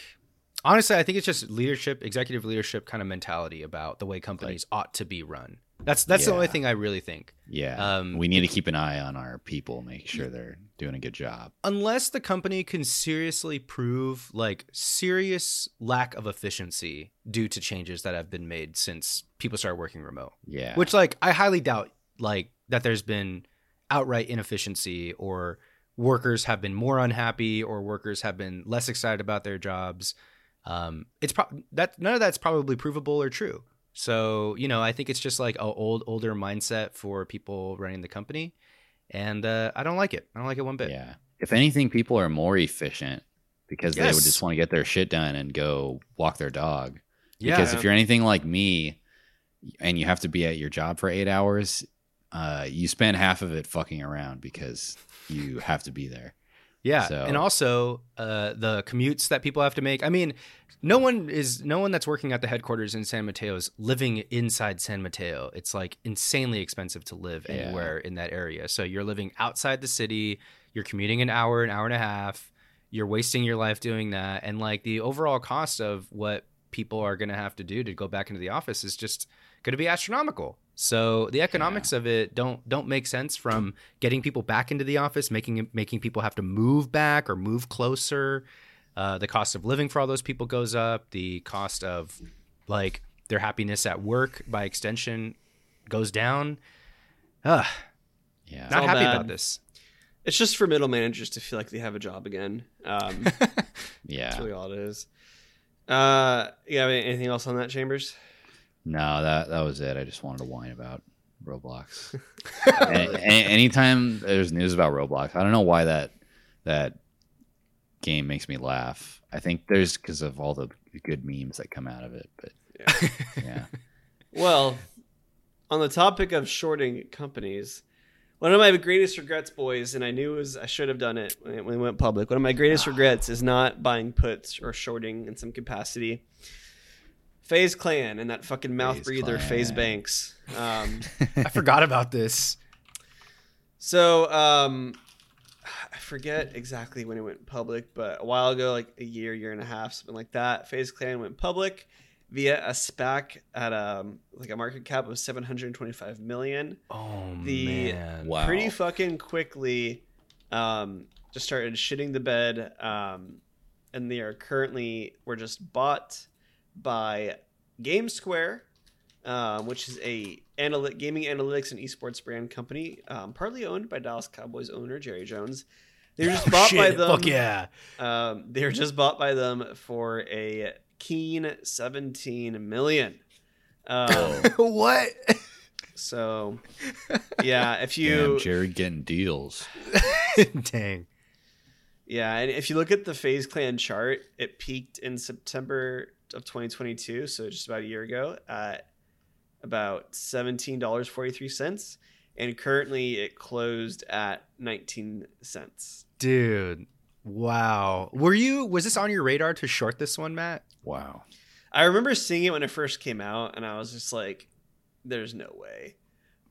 Honestly, I think it's just leadership, executive leadership kind of mentality about the way companies ought to be run. That's that's the only thing I really think. Yeah, Um, we need to keep an eye on our people, make sure they're doing a good job. Unless the company can seriously prove like serious lack of efficiency due to changes that have been made since people started working remote. Yeah, which like i highly doubt like that there's been outright inefficiency or workers have been more unhappy or workers have been less excited about their jobs um it's pro- that none of that's probably provable or true so you know i think it's just like a old older mindset for people running the company and uh, i don't like it i don't like it one bit Yeah. If anything, people are more efficient because they would just want to get their shit done and go walk their dog. yeah Because if you're anything like me and you have to be at your job for eight hours, uh, you spend half of it fucking around because you have to be there. Yeah, So- and also uh, the commutes that people have to make. I mean, no one is no one that's working at the headquarters in San Mateo is living inside San Mateo. It's like insanely expensive to live Yeah. anywhere in that area. So you're living outside the city. You're commuting an hour, an hour and a half. You're wasting your life doing that, and like the overall cost of what people are going to have to do to go back into the office is just going to be astronomical. So the economics of it don't don't make sense from getting people back into the office, making making people have to move back or move closer. Uh, the cost of living for all those people goes up. The cost of like their happiness at work, by extension, goes down. Ugh, Yeah. not happy bad. about this. It's just for middle managers to feel like they have a job again. Um, That's yeah. really all it is. Uh, you have anything else on that, Chambers? No, that that was it. I just wanted to whine about Roblox. A- a- anytime there's news about Roblox, I don't know why that that game makes me laugh. I think there's because of all the good memes that come out of it. But Yeah. yeah, Well, on the topic of shorting companies, One of my greatest regrets, boys, and I knew it was I should have done it when it, when it went public. One of my greatest ah. regrets is not buying puts or shorting in some capacity. FaZe Clan and that fucking mouth FaZe breather, Clan. FaZe Banks. Um, I forgot about this. so um, I forget exactly when it went public, but a while ago, like a year, year and a half, something like that. FaZe Clan went public via a SPAC at um like a market cap of 725 million. Oh The- man. Wow. pretty fucking quickly um just started shitting the bed um and they are currently were just bought by GameSquare um, which is a analy- gaming analytics and esports brand company um, partly owned by dallas cowboys owner jerry jones they were just Oh, bought by them Fuck yeah. um, they were just bought by them for a keen 17 million um, what? so yeah if you Damn, Jared getting deals. Dang. Yeah, and if you look at the FaZe Clan chart, it peaked in September of 2022, so just about a year ago, at about seventeen dollars forty three cents, and currently it closed at nineteen cents. Dude. Wow. Were you was this on your radar to short this one, Matt? Wow. I remember seeing it when it first came out, and I was just like, "There's no way."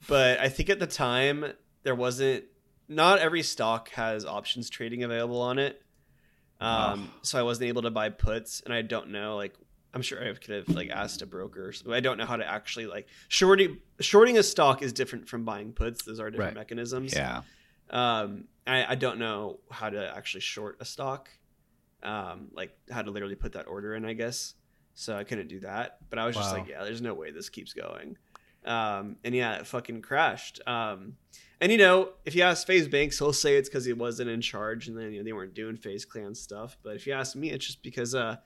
But I think at the time there wasn't. Not every stock has options trading available on it, um, so I wasn't able to buy puts, and I don't know. Like, I'm sure I could have like asked a broker. So I don't know how to actually like shorting. Shorting a stock is different from buying puts. Those are different Right. mechanisms. Yeah. Um, I, I don't know how to actually short a stock, um, like how to literally put that order in, I guess. So I couldn't do that. But I was just like, yeah, there's no way this keeps going. Um, and yeah, it fucking crashed. Um, and you know, if you ask FaZe Banks, he'll say it's because he wasn't in charge and then you know, they weren't doing FaZe Clan stuff. But if you ask me, it's just because uh,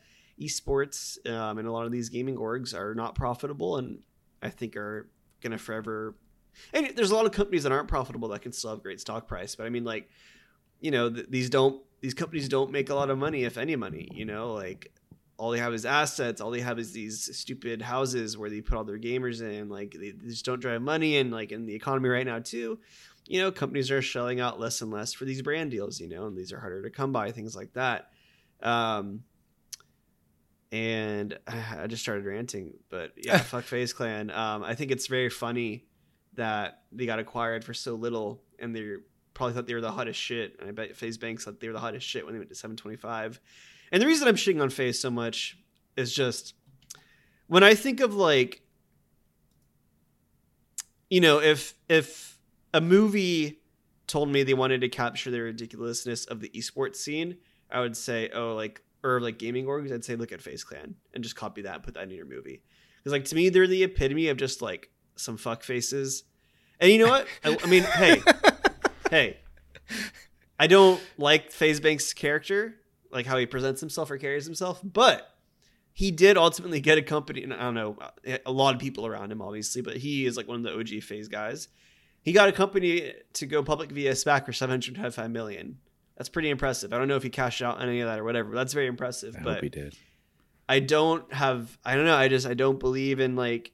esports um, and a lot of these gaming orgs are not profitable and I think are gonna forever and there's a lot of companies that aren't profitable that can still have great stock price but i mean like you know th- these don't these companies don't make a lot of money if any money you know like all they have is assets all they have is these stupid houses where they put all their gamers in like they, they just don't drive money and like in the economy right now too you know companies are shelling out less and less for these brand deals you know and these are harder to come by things like that. Um and I just started ranting, but yeah, fuck FaZe Clan. Um, I think it's very funny that they got acquired for so little, and they probably thought they were the hottest shit. And I bet FaZe Banks thought they were the hottest shit when they went to 725. And the reason I'm shitting on FaZe so much is just when I think of like, you know, if if a movie told me they wanted to capture the ridiculousness of the esports scene, I would say, oh, like or like gaming orgs, I'd say look at FaZe Clan and just copy that and put that in your movie. Because like to me, they're the epitome of just like some fuck faces. And you know what? I, I mean, hey, hey, I don't like FaZe Banks' character, like how he presents himself or carries himself, but he did ultimately get a company. And I don't know, a lot of people around him, obviously, but he is like one of the OG FaZe guys. He got a company to go public via SPAC for 725 million. That's pretty impressive. I don't know if he cashed out any of that or whatever. But that's very impressive. I but hope he did. I don't have. I don't know. I just I don't believe in like.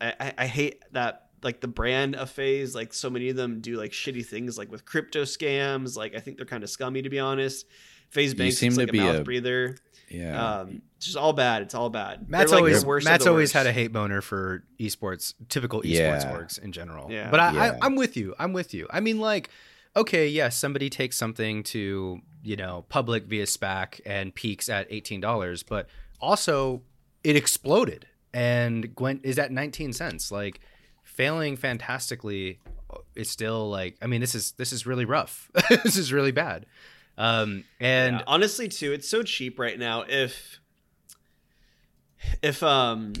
I I, I hate that like the brand of FaZe. Like so many of them do like shitty things like with crypto scams. Like I think they're kind of scummy to be honest. FaZe You Banks seem is to like a be mouth a- breather. Yeah. Um, it's just all bad. It's all bad. Matt's like, always worst Matt's always worst. had a hate boner for esports, typical esports Yeah. orgs in general. Yeah. But I, Yeah. I, I'm with you. I'm with you. I mean, like, okay, yes, somebody takes something to you know public via SPAC and peaks at eighteen dollars, but also it exploded and went is at nineteen cents. Like, failing fantastically is still like. I mean, this is this is really rough. this is really bad. Um, and Yeah, honestly too it's so cheap right now if if um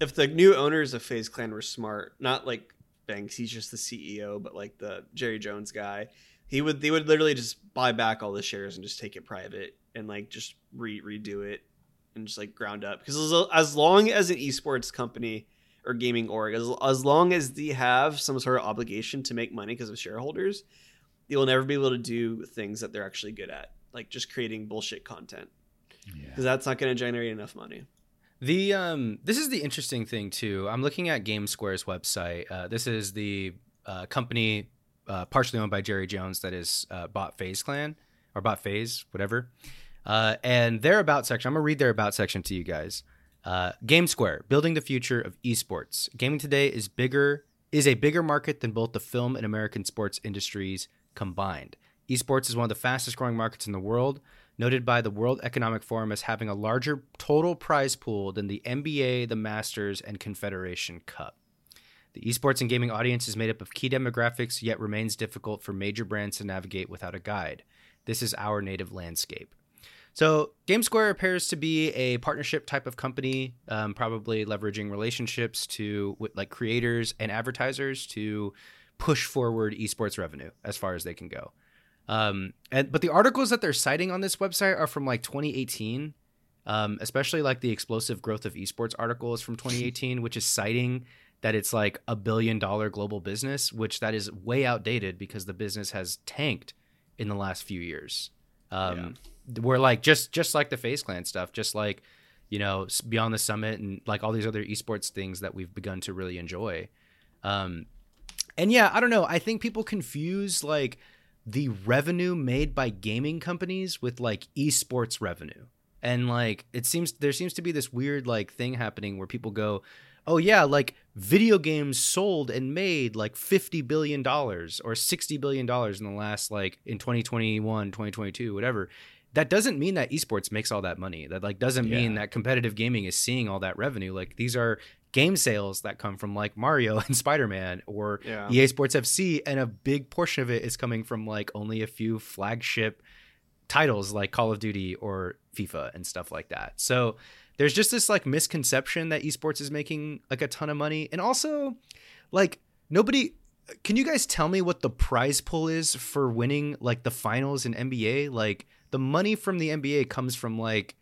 if the new owners of FaZe Clan were smart not like banks he's just the ceo but like the jerry jones guy he would they would literally just buy back all the shares and just take it private and like just re- redo it and just like ground up because as, as long as an esports company or gaming org as, as long as they have some sort of obligation to make money because of shareholders they will never be able to do things that they're actually good at, like just creating bullshit content, yeah. because that's not going to generate enough money. The um, this is the interesting thing too. I'm looking at GameSquare's website. Uh, this is the uh, company uh, partially owned by Jerry Jones that is uh, bought FaZe Clan or bought FaZe whatever. Uh, and their about section, I'm gonna read their about section to you guys. Uh, GameSquare, building the future of esports. Gaming today is bigger is a bigger market than both the film and American sports industries combined. Esports is one of the fastest growing markets in the world, noted by the World Economic Forum as having a larger total prize pool than the NBA, the Masters, and Confederation Cup. The esports and gaming audience is made up of key demographics, yet remains difficult for major brands to navigate without a guide. This is our native landscape. So, GameSquare appears to be a partnership type of company, um, probably leveraging relationships to with like creators and advertisers to push forward esports revenue as far as they can go. Um, and but the articles that they're citing on this website are from like 2018, um, especially like the explosive growth of esports article is from 2018, which is citing that it's like a billion dollar global business, which that is way outdated because the business has tanked in the last few years. Um, We're like just just like the FaZe Clan stuff, just like you know Beyond the Summit and like all these other esports things that we've begun to really enjoy. Um, and yeah, I don't know. I think people confuse like the revenue made by gaming companies with like esports revenue. And like it seems there seems to be this weird like thing happening where people go, "Oh yeah, like video games sold and made like 50 billion dollars or 60 billion dollars in the last like in 2021, 2022, whatever." That doesn't mean that esports makes all that money. That like doesn't mean that competitive gaming is seeing all that revenue. Like these are game sales that come from like Mario and Spider-Man or Yeah. EA Sports FC, and a big portion of it is coming from like only a few flagship titles like Call of Duty or FIFA and stuff like that. So there's just this like misconception that esports is making like a ton of money, and also like nobody. Can you guys tell me what the prize pool is for winning like the finals in NBA? Like the money from the NBA comes from like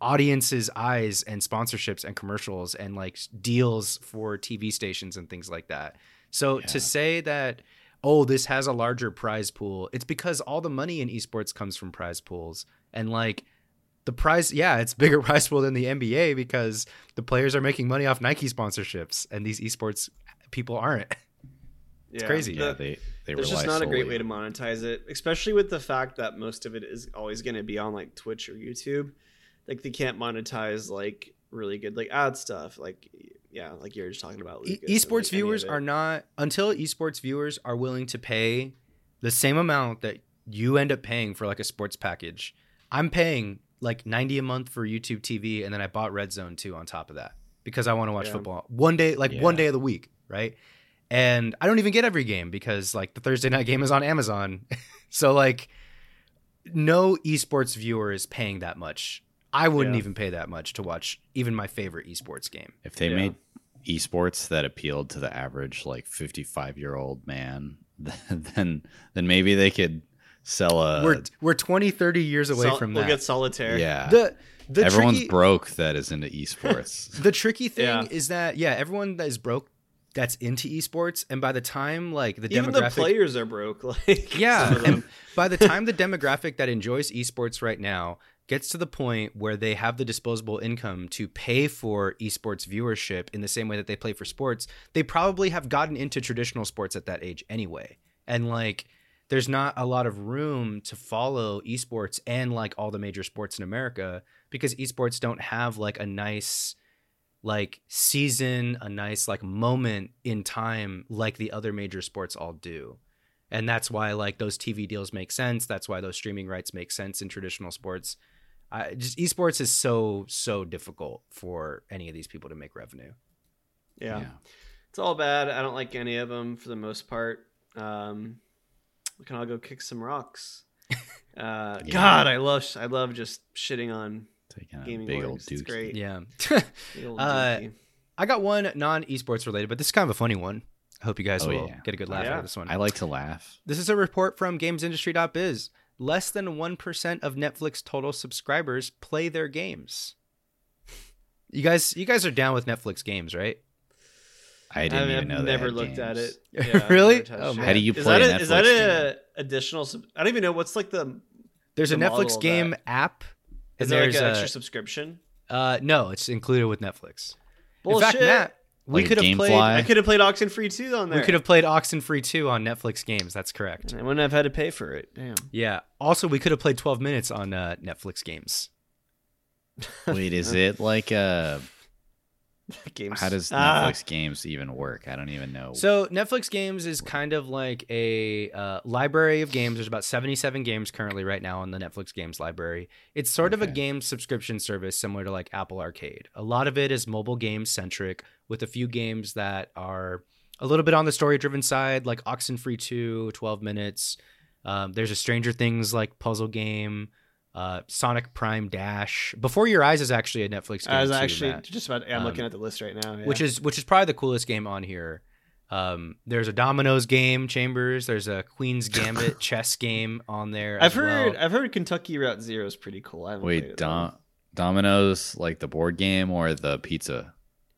audiences' eyes and sponsorships and commercials and like deals for TV stations and things like that. So to say that oh this has a larger prize pool, it's because all the money in esports comes from prize pools and like the prize yeah, it's bigger prize pool than the NBA because the players are making money off Nike sponsorships and these esports people aren't. It's crazy. Yeah, they they There's rely just not a great way to monetize it, especially with the fact that most of it is always going to be on like Twitch or YouTube. Like they can't monetize like really good like ad stuff. Like yeah, like you're just talking about. Lucas, and, esports like, viewers are not until esports viewers are willing to pay the same amount that you end up paying for like a sports package. I'm paying like 90 a month for YouTube TV and then I bought Red Zone 2 on top of that because I want to watch Yeah. football one day like one day of the week, right? And I don't even get every game because like the Thursday night game is on Amazon. so like no esports viewer is paying that much. I wouldn't Yeah. even pay that much to watch even my favorite esports game. If they Yeah. made esports that appealed to the average like 55 year old man, then then maybe they could sell a we're we're 20 30 years away Sol- from we'll that. get solitaire. yeah. the the Everyone's tricky, broke that is into esports. the tricky thing Yeah. is that yeah, everyone that is broke that's into esports and by the time like the Even the players are broke. Like yeah, and by the time the demographic that enjoys esports right now gets to the point where they have the disposable income to pay for esports viewership in the same way that they play for sports, they probably have gotten into traditional sports at that age anyway. And like there's not a lot of room to follow esports and like all the major sports in America because esports don't have like a nice like season, a nice like moment in time like the other major sports all do and that's why like those TV deals make sense. That's why those streaming rights make sense in traditional sports. I, just esports is so so difficult for any of these people to make revenue. yeah. it's all bad. I don't like any of them for the most part. Um, we can all go kick some rocks. Uh, Yeah. God, I love I love just shitting on Taking gaming big old orgs. It's great. Yeah, Big old Uh. I got one non esports related, but this is kind of a funny one. I hope you guys Oh, will yeah. get a good laugh Yeah. out of this one. I like to laugh. This is a report from GamesIndustry.biz. Less than one percent of Netflix total subscribers play their games. You guys, you guys are down with Netflix games, right? I didn't I've even know they never had looked at it. Yeah, Really? Oh, it. How do you is play that a a, is that Netflix a additional? Sub- I don't even know what's like the. There's a The model Netflix of game that. app. Is there like an a- extra subscription? Uh, no, it's included with Netflix. Bullshit. In fact, Matt, We Like could have played. I could have played Oxenfree 2 on there. We could have played Oxenfree 2 on Netflix games. That's correct. And I wouldn't have had to pay for it. Damn. Yeah. Also, we could have played 12 minutes on uh, Netflix games. Wait, is it like uh Games. how does Ah. Netflix games even work? I don't even know. So Netflix games is kind of like a uh, library of games. There's about 77 games currently right now on the Netflix games library. It's sort of a game subscription service similar to like Apple Arcade. A lot of it is mobile game centric with a few games that are a little bit on the story driven side like Oxenfree 2, 12 minutes. Um, there's a Stranger Things like puzzle game. Uh, Sonic Prime Dash. Before Your Eyes is actually a Netflix game. I was too, actually Matt. just about. I'm Um, looking at the list right now. yeah. which is which is probably the coolest game on here. Um, there's a Domino's game, Chambers. There's a Queen's Gambit chess game on there. I've as heard. well. I've heard Kentucky Route Zero is pretty cool. I Wait, it, Dom- Domino's like the board game or the pizza?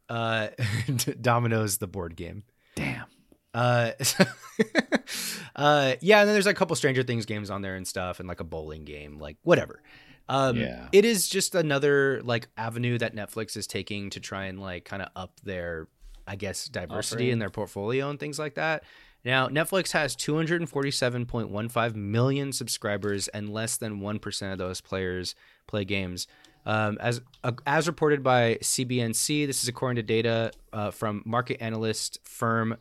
Uh, Domino's the board game. Damn. Uh, uh, yeah, and then there's like a couple Stranger Things games on there and stuff, and like a bowling game, like whatever. Um, Yeah. it is just another like avenue that Netflix is taking to try and like kind of up their, I guess, diversity Offering. in their portfolio and things like that. Now, Netflix has 247.15 million subscribers, and less than 1% of those players play games. Um, as uh, as reported by CBNC, this is according to data uh, from market analyst firm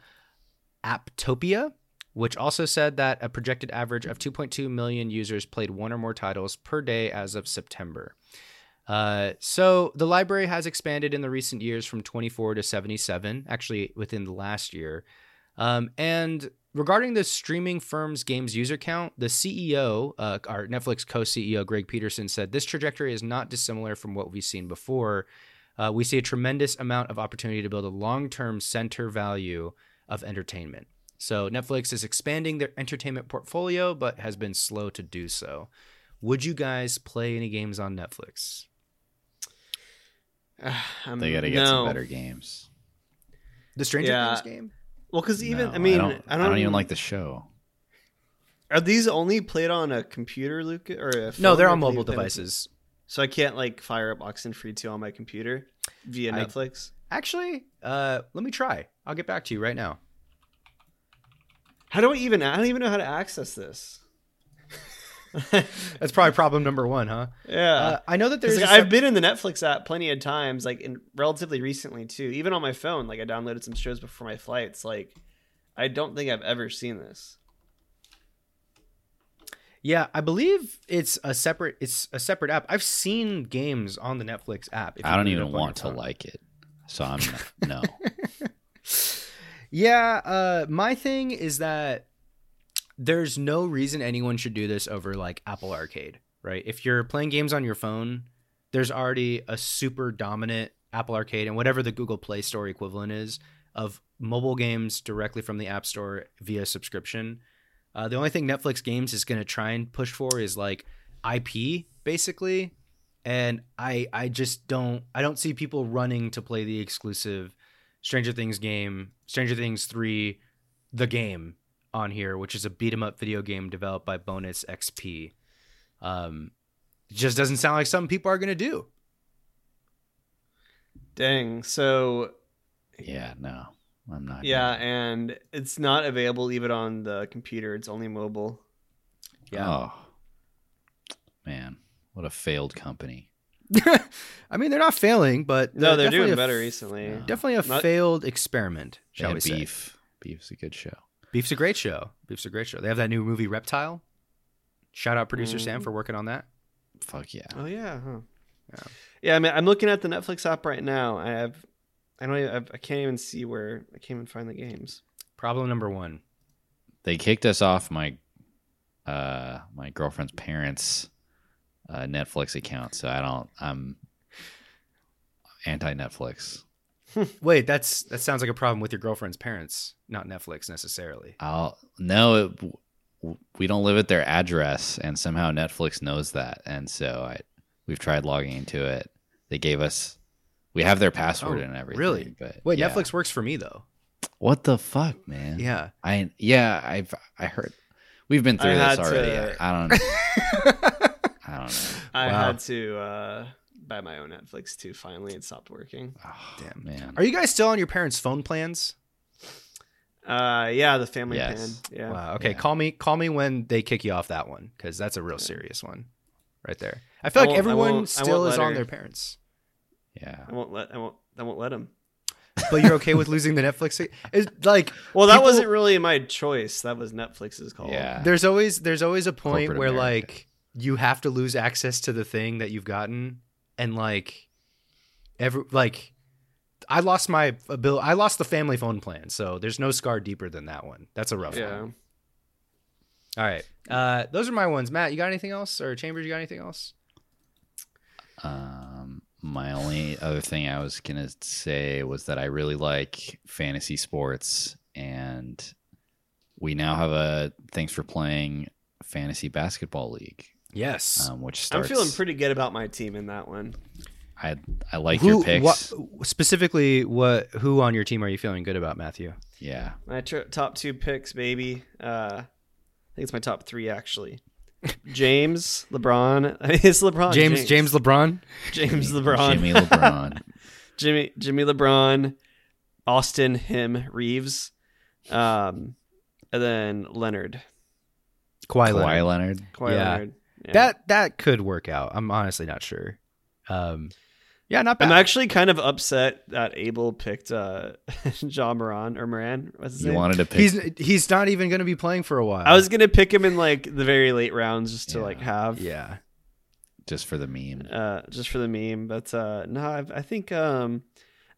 Apptopia, which also said that a projected average of 2.2 million users played one or more titles per day as of September. Uh, so the library has expanded in the recent years from 24 to 77, actually within the last year. Um, and regarding the streaming firm's games user count, the CEO, uh, our Netflix co CEO, Greg Peterson, said this trajectory is not dissimilar from what we've seen before. Uh, we see a tremendous amount of opportunity to build a long term center value of entertainment. So Netflix is expanding their entertainment portfolio, but has been slow to do so. Would you guys play any games on Netflix? Um, They got to get no. some better games. The Stranger Yeah. Things game? Well, because even No, I mean, I don't, even like the show. Are these only played on a computer, Luke, or a No, they're or on mobile devices. So I can't like fire up Oxenfree 2 on my computer via I- Netflix. Actually, uh, let me try. I'll get back to you right now. How do I even? I don't even know how to access this. That's probably problem number one, huh? Yeah. Uh, I know that there's. like, a I've been in the Netflix app plenty of times, like in relatively recently too. Even on my phone, like I downloaded some shows before my flights. Like, I don't think I've ever seen this. yeah, I believe it's a separate. It's a separate app. I've seen games on the Netflix app. if I don't even up on your want to like it. So I'm no. Yeah, uh, my thing is that there's no reason anyone should do this over like Apple Arcade, right? If you're playing games on your phone, there's already a super dominant Apple Arcade and whatever the Google Play Store equivalent is of mobile games directly from the App Store via subscription. Uh, the only thing Netflix games is going to try and push for is like IP, basically. And I, I just don't, I don't see people running to play the exclusive Stranger Things game, Stranger Things 3, the game on here, which is a beat 'em up video game developed by Bonus XP. Um, it just doesn't sound like something people are going to do. Dang. So yeah, no. I'm not. yeah, gonna- and it's not available even on the computer. It's only mobile. Yeah. Oh. Man, what a failed company. I mean, they're not failing, but No, they're definitely doing better f- recently. Yeah. Definitely a Not- failed experiment, shall and we say? beef. Beef's a good show. Beef's a great show. Beef's a great show. They have that new movie Reptile. Shout out producer Mm. Sam for working on that. Fuck yeah. Oh yeah, huh? Yeah. Yeah, I mean, I'm looking at the Netflix app right now. I have, I don't, even, I can't even see where I can't even find the games. Problem number one. They kicked us off my uh my girlfriend's parents uh Netflix account, so I don't I'm anti Netflix. Wait, that's that sounds like a problem with your girlfriend's parents, not Netflix necessarily. I'll no it, we don't live at their address and somehow Netflix knows that and so I we've tried logging into it. They gave us we have their password Oh, and everything. really? But Wait, yeah. Netflix works for me though. What the fuck, man? Yeah. I yeah, I've I heard we've been through I this already. to- I don't I don't know. I Wow. had to uh, buy my own Netflix too. Finally, it stopped working. Oh, Damn. man. Are you guys still on your parents' phone plans? Uh, yeah, the family Yes. plan. Yeah. Wow. Okay. Yeah. Call me. Call me when they kick you off that one because that's a real serious one, right there. I feel I like everyone still is let on their parents, Yeah. I won't let. I won't. I won't let him. but you're okay with losing the Netflix. It's like Well, that People- wasn't really my choice. That was Netflix's call. Yeah. there's always there's always a point Corporate where America. like you have to lose access to the thing that you've gotten, and like every like I lost my ability. I lost the family phone plan, so there's no scar deeper than that one. That's a rough Yeah. one. All right. Uh, those are my ones. Matt, you got anything else? Or Chambers, you got anything else? Um, my only other thing I was gonna say was that I really like fantasy sports, and we now have a thanks for playing fantasy basketball league, Yes. um, which I'm feeling pretty good about my team in that one. I I like who, your picks. What, specifically, what who on your team are you feeling good about, Matthew? Yeah, My tr- top two picks, baby. Uh, I think it's my top three actually. James LeBron. it's LeBron. James James LeBron. James LeBron. Jimmy LeBron. Jimmy Jimmy LeBron, Austin him Reaves, um, and then Leonard. Kawhi, Kawhi Leonard. Leonard. Kawhi Yeah. Leonard. Yeah. That that could work out. I'm honestly not sure. Um, yeah, not bad. I'm actually kind of upset that Abel picked uh, John Moran or Moran. What's his You name? wanted to pick. he's he's not even going to be playing for a while. I was gonna pick him in like the very late rounds just to Yeah. like have yeah. just for the meme. uh, just for the meme. But uh, no, I, I think um,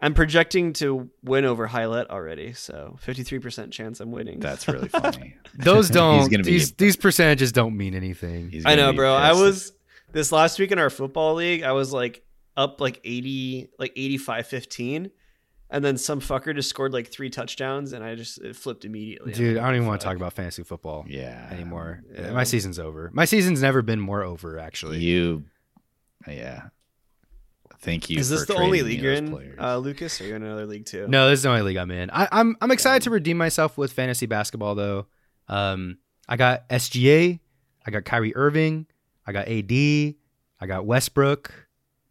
I'm projecting to win over Highlight already. So 53% chance I'm winning. That's really funny. Those don't gonna be- these these percentages don't mean anything. I know, be bro. I was this last week in our football league. I was like up like 80, like 85 15. And then some fucker just scored like three touchdowns, and I just it flipped immediately. Dude, I don't even want to talk about fantasy football Yeah. anymore. Yeah. My season's over. My season's never been more over actually. You. Yeah. Thank you. Is this for the only league you're in, uh, Lucas? Or are you in another league too? No, this is the only league I'm in. I, I'm I'm excited to redeem myself with fantasy basketball though. Um, I got SGA, I got Kyrie Irving, I got AD, I got Westbrook,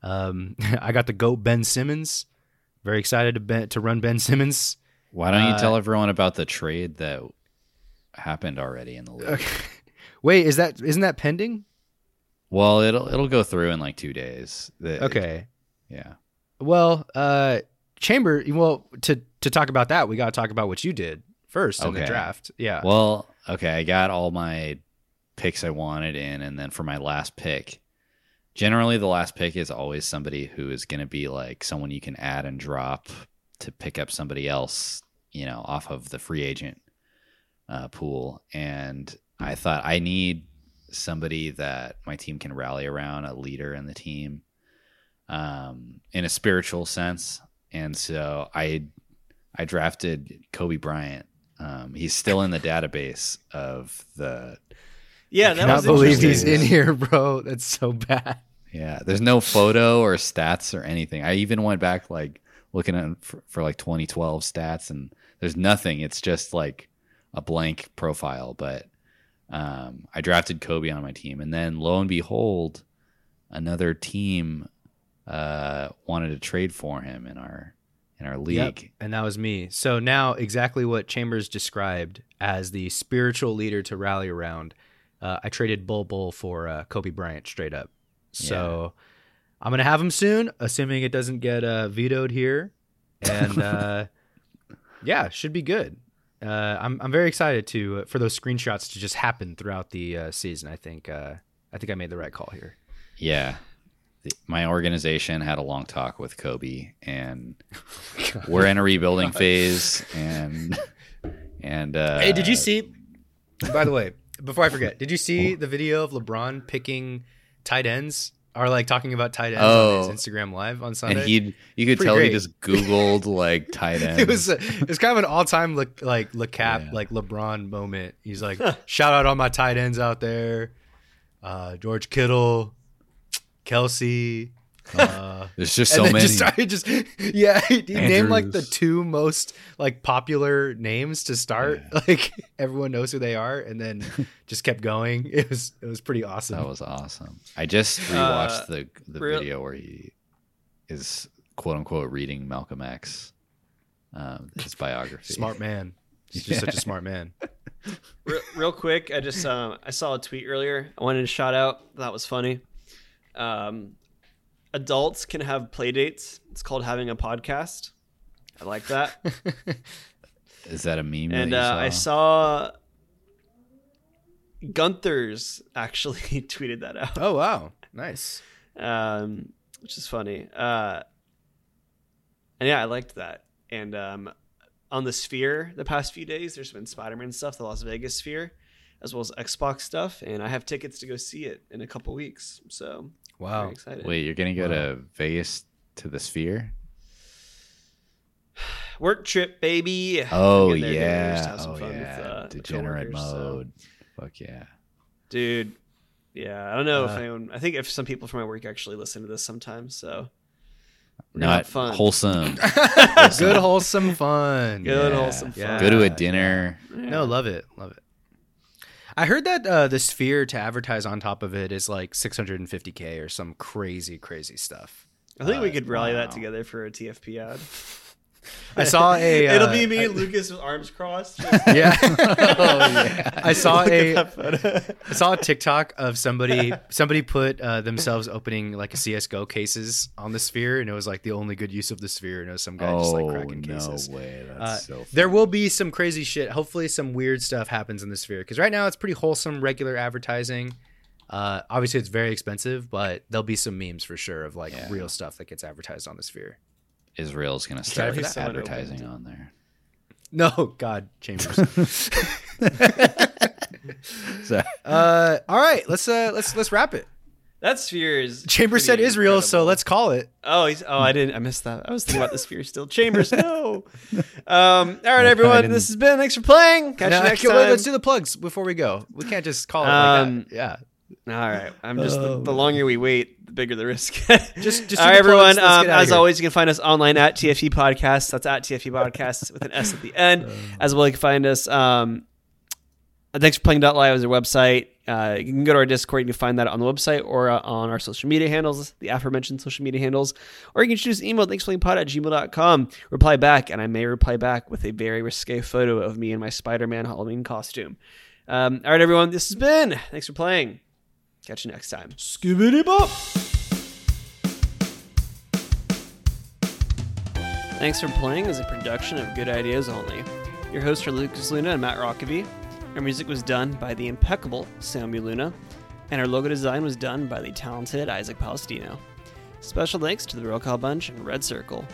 um, I got the goat Ben Simmons. Very excited to ben, to run Ben Simmons. Why don't you uh, tell everyone about the trade that happened already in the league? Okay. Wait, is that isn't that pending? Well, it'll it'll go through in like two days. The- Okay. Yeah. Well, uh, Chamber. Well, to to talk about that, we got to talk about what you did first in the draft. Yeah. Well, okay, I got all my picks I wanted in, and then for my last pick, generally the last pick is always somebody who is going to be like someone you can add and drop to pick up somebody else, you know, off of the free agent uh, pool. And I thought I need somebody that my team can rally around, a leader in the team, um, in a spiritual sense. And so I, I drafted Kobe Bryant. Um, he's still in the database of the Yeah, I that cannot was believe he's in here, bro. That's so bad. Yeah, there's no photo or stats or anything. I even went back like looking at for, for like 2012 stats, and there's nothing. It's just like a blank profile. But um, I drafted Kobe on my team, and then lo and behold, another team uh, wanted to trade for him in our in our league. Yep, and that was me. So now, exactly what Chambers described as the spiritual leader to rally around. Uh, I traded Bol Bol for uh, Kobe Bryant straight up. So I'm gonna have him soon, assuming it doesn't get uh, vetoed here, and uh, yeah, should be good. Uh, I'm I'm very excited to for those screenshots to just happen throughout the uh, season. I think uh, I think I made the right call here. Yeah. The- My organization had a long talk with Kobe, and we're in a rebuilding phase. And and uh, Hey, did you see? By the way, before I forget, did you see the video of LeBron picking tight ends? Or like talking about tight ends Oh. on his Instagram live on Sunday. And he, you could Pretty tell great. he just Googled like tight ends. it was a, it was kind of an all time like like Le Cap Yeah. like LeBron moment. He's like, shout out all my tight ends out there, uh, George Kittle, Kelce, Uh, There's just so many. Just started just yeah, he he named like the two most like popular names to start. Like everyone knows who they are, and then just kept going. It was it was pretty awesome. That was awesome. I just rewatched Uh, the the real- video where he is quote unquote reading Malcolm X, um, his biography. smart man. He's just such a smart man. real, real quick, I just um, I saw a tweet earlier. I wanted to shout out. That was funny. Um, adults can have play dates. It's called having a podcast. I like that. Is that a meme? and uh, you I saw? saw Gunther's actually tweeted that out, Oh wow, nice. um, which is funny. Uh, and yeah, I liked that. And um, on the Sphere, the past few days, there's been Spider-Man stuff, the Las Vegas Sphere, as well as Xbox stuff, and I have tickets to go see it in a couple weeks. So Wow. very excited. Wait, you're gonna go Wow. to Vegas to the Sphere? work trip, baby. Oh I'm just yeah, have some oh fun with, yeah, uh, the degenerate coworkers, so- mode. Fuck yeah. dude. Yeah, I don't know if Uh, anyone. I think if some people from my work actually listen to this sometimes. So Not fun. wholesome. Good wholesome fun. Good Yeah. wholesome Yeah. Go to a Yeah. dinner. No, love it, love it. I heard that uh, the Sphere to advertise on top of it is like 650k or some crazy, crazy stuff. I think we Uh, could rally that together for a TFP ad. I saw a. It'll uh, be me I- Lucas with arms crossed. just yeah. Oh, yeah. I saw look a. at that photo. I saw a TikTok of somebody somebody put uh, themselves opening like a CS:GO cases on the Sphere, and it was like the only good use of the Sphere, and it was some guy just like Oh cracking no cases. way! That's Uh, so. There will be some crazy shit. Hopefully, some weird stuff happens in the Sphere because right now it's pretty wholesome, regular advertising. Uh, obviously, it's very expensive, but there'll be some memes for sure of like Yeah. real stuff that gets advertised on the Sphere. Israel's gonna start be advertising on there. No, God, Chambers. So, uh, all right, let's uh, let's let's wrap it. That sphere is. Chambers said pretty Israel, so let's call it. Oh, he's, oh, I didn't. I missed that. I was thinking about the sphere still. Chambers, no. Um, all right, everyone. This has been. Thanks for playing. Catch No, you next okay, wait, time. let's do the plugs before we go. We can't just call it Um, like that. Yeah. All right. I'm just Oh, the, the longer we wait, the bigger the risk. Just- just all right, everyone. Um, as here. always, you can find us online at TFP Podcast. That's at TFP Podcast with an S at the end. as well, you can find us. Um, thanks for playing. Live is our website. Uh, you can go to our Discord. You can find that on the website or uh, on our social media handles, the aforementioned social media handles. Or you can choose email thanksfullypod at gmail.com. Reply back, and I may reply back with a very risque photo of me in my Spider Man Halloween costume. Um, all right, everyone. This has been. Thanks for playing. Catch you next time. Scooby Bop. Thanks for Playing is a production of Good Ideas Only. Your hosts are Lucas Luna and Matt Rockaby. Our music was done by the impeccable Samuel Luna, and our logo design was done by the talented Isaac Palestino. Special thanks to the Roll Call Bunch and Red Circle.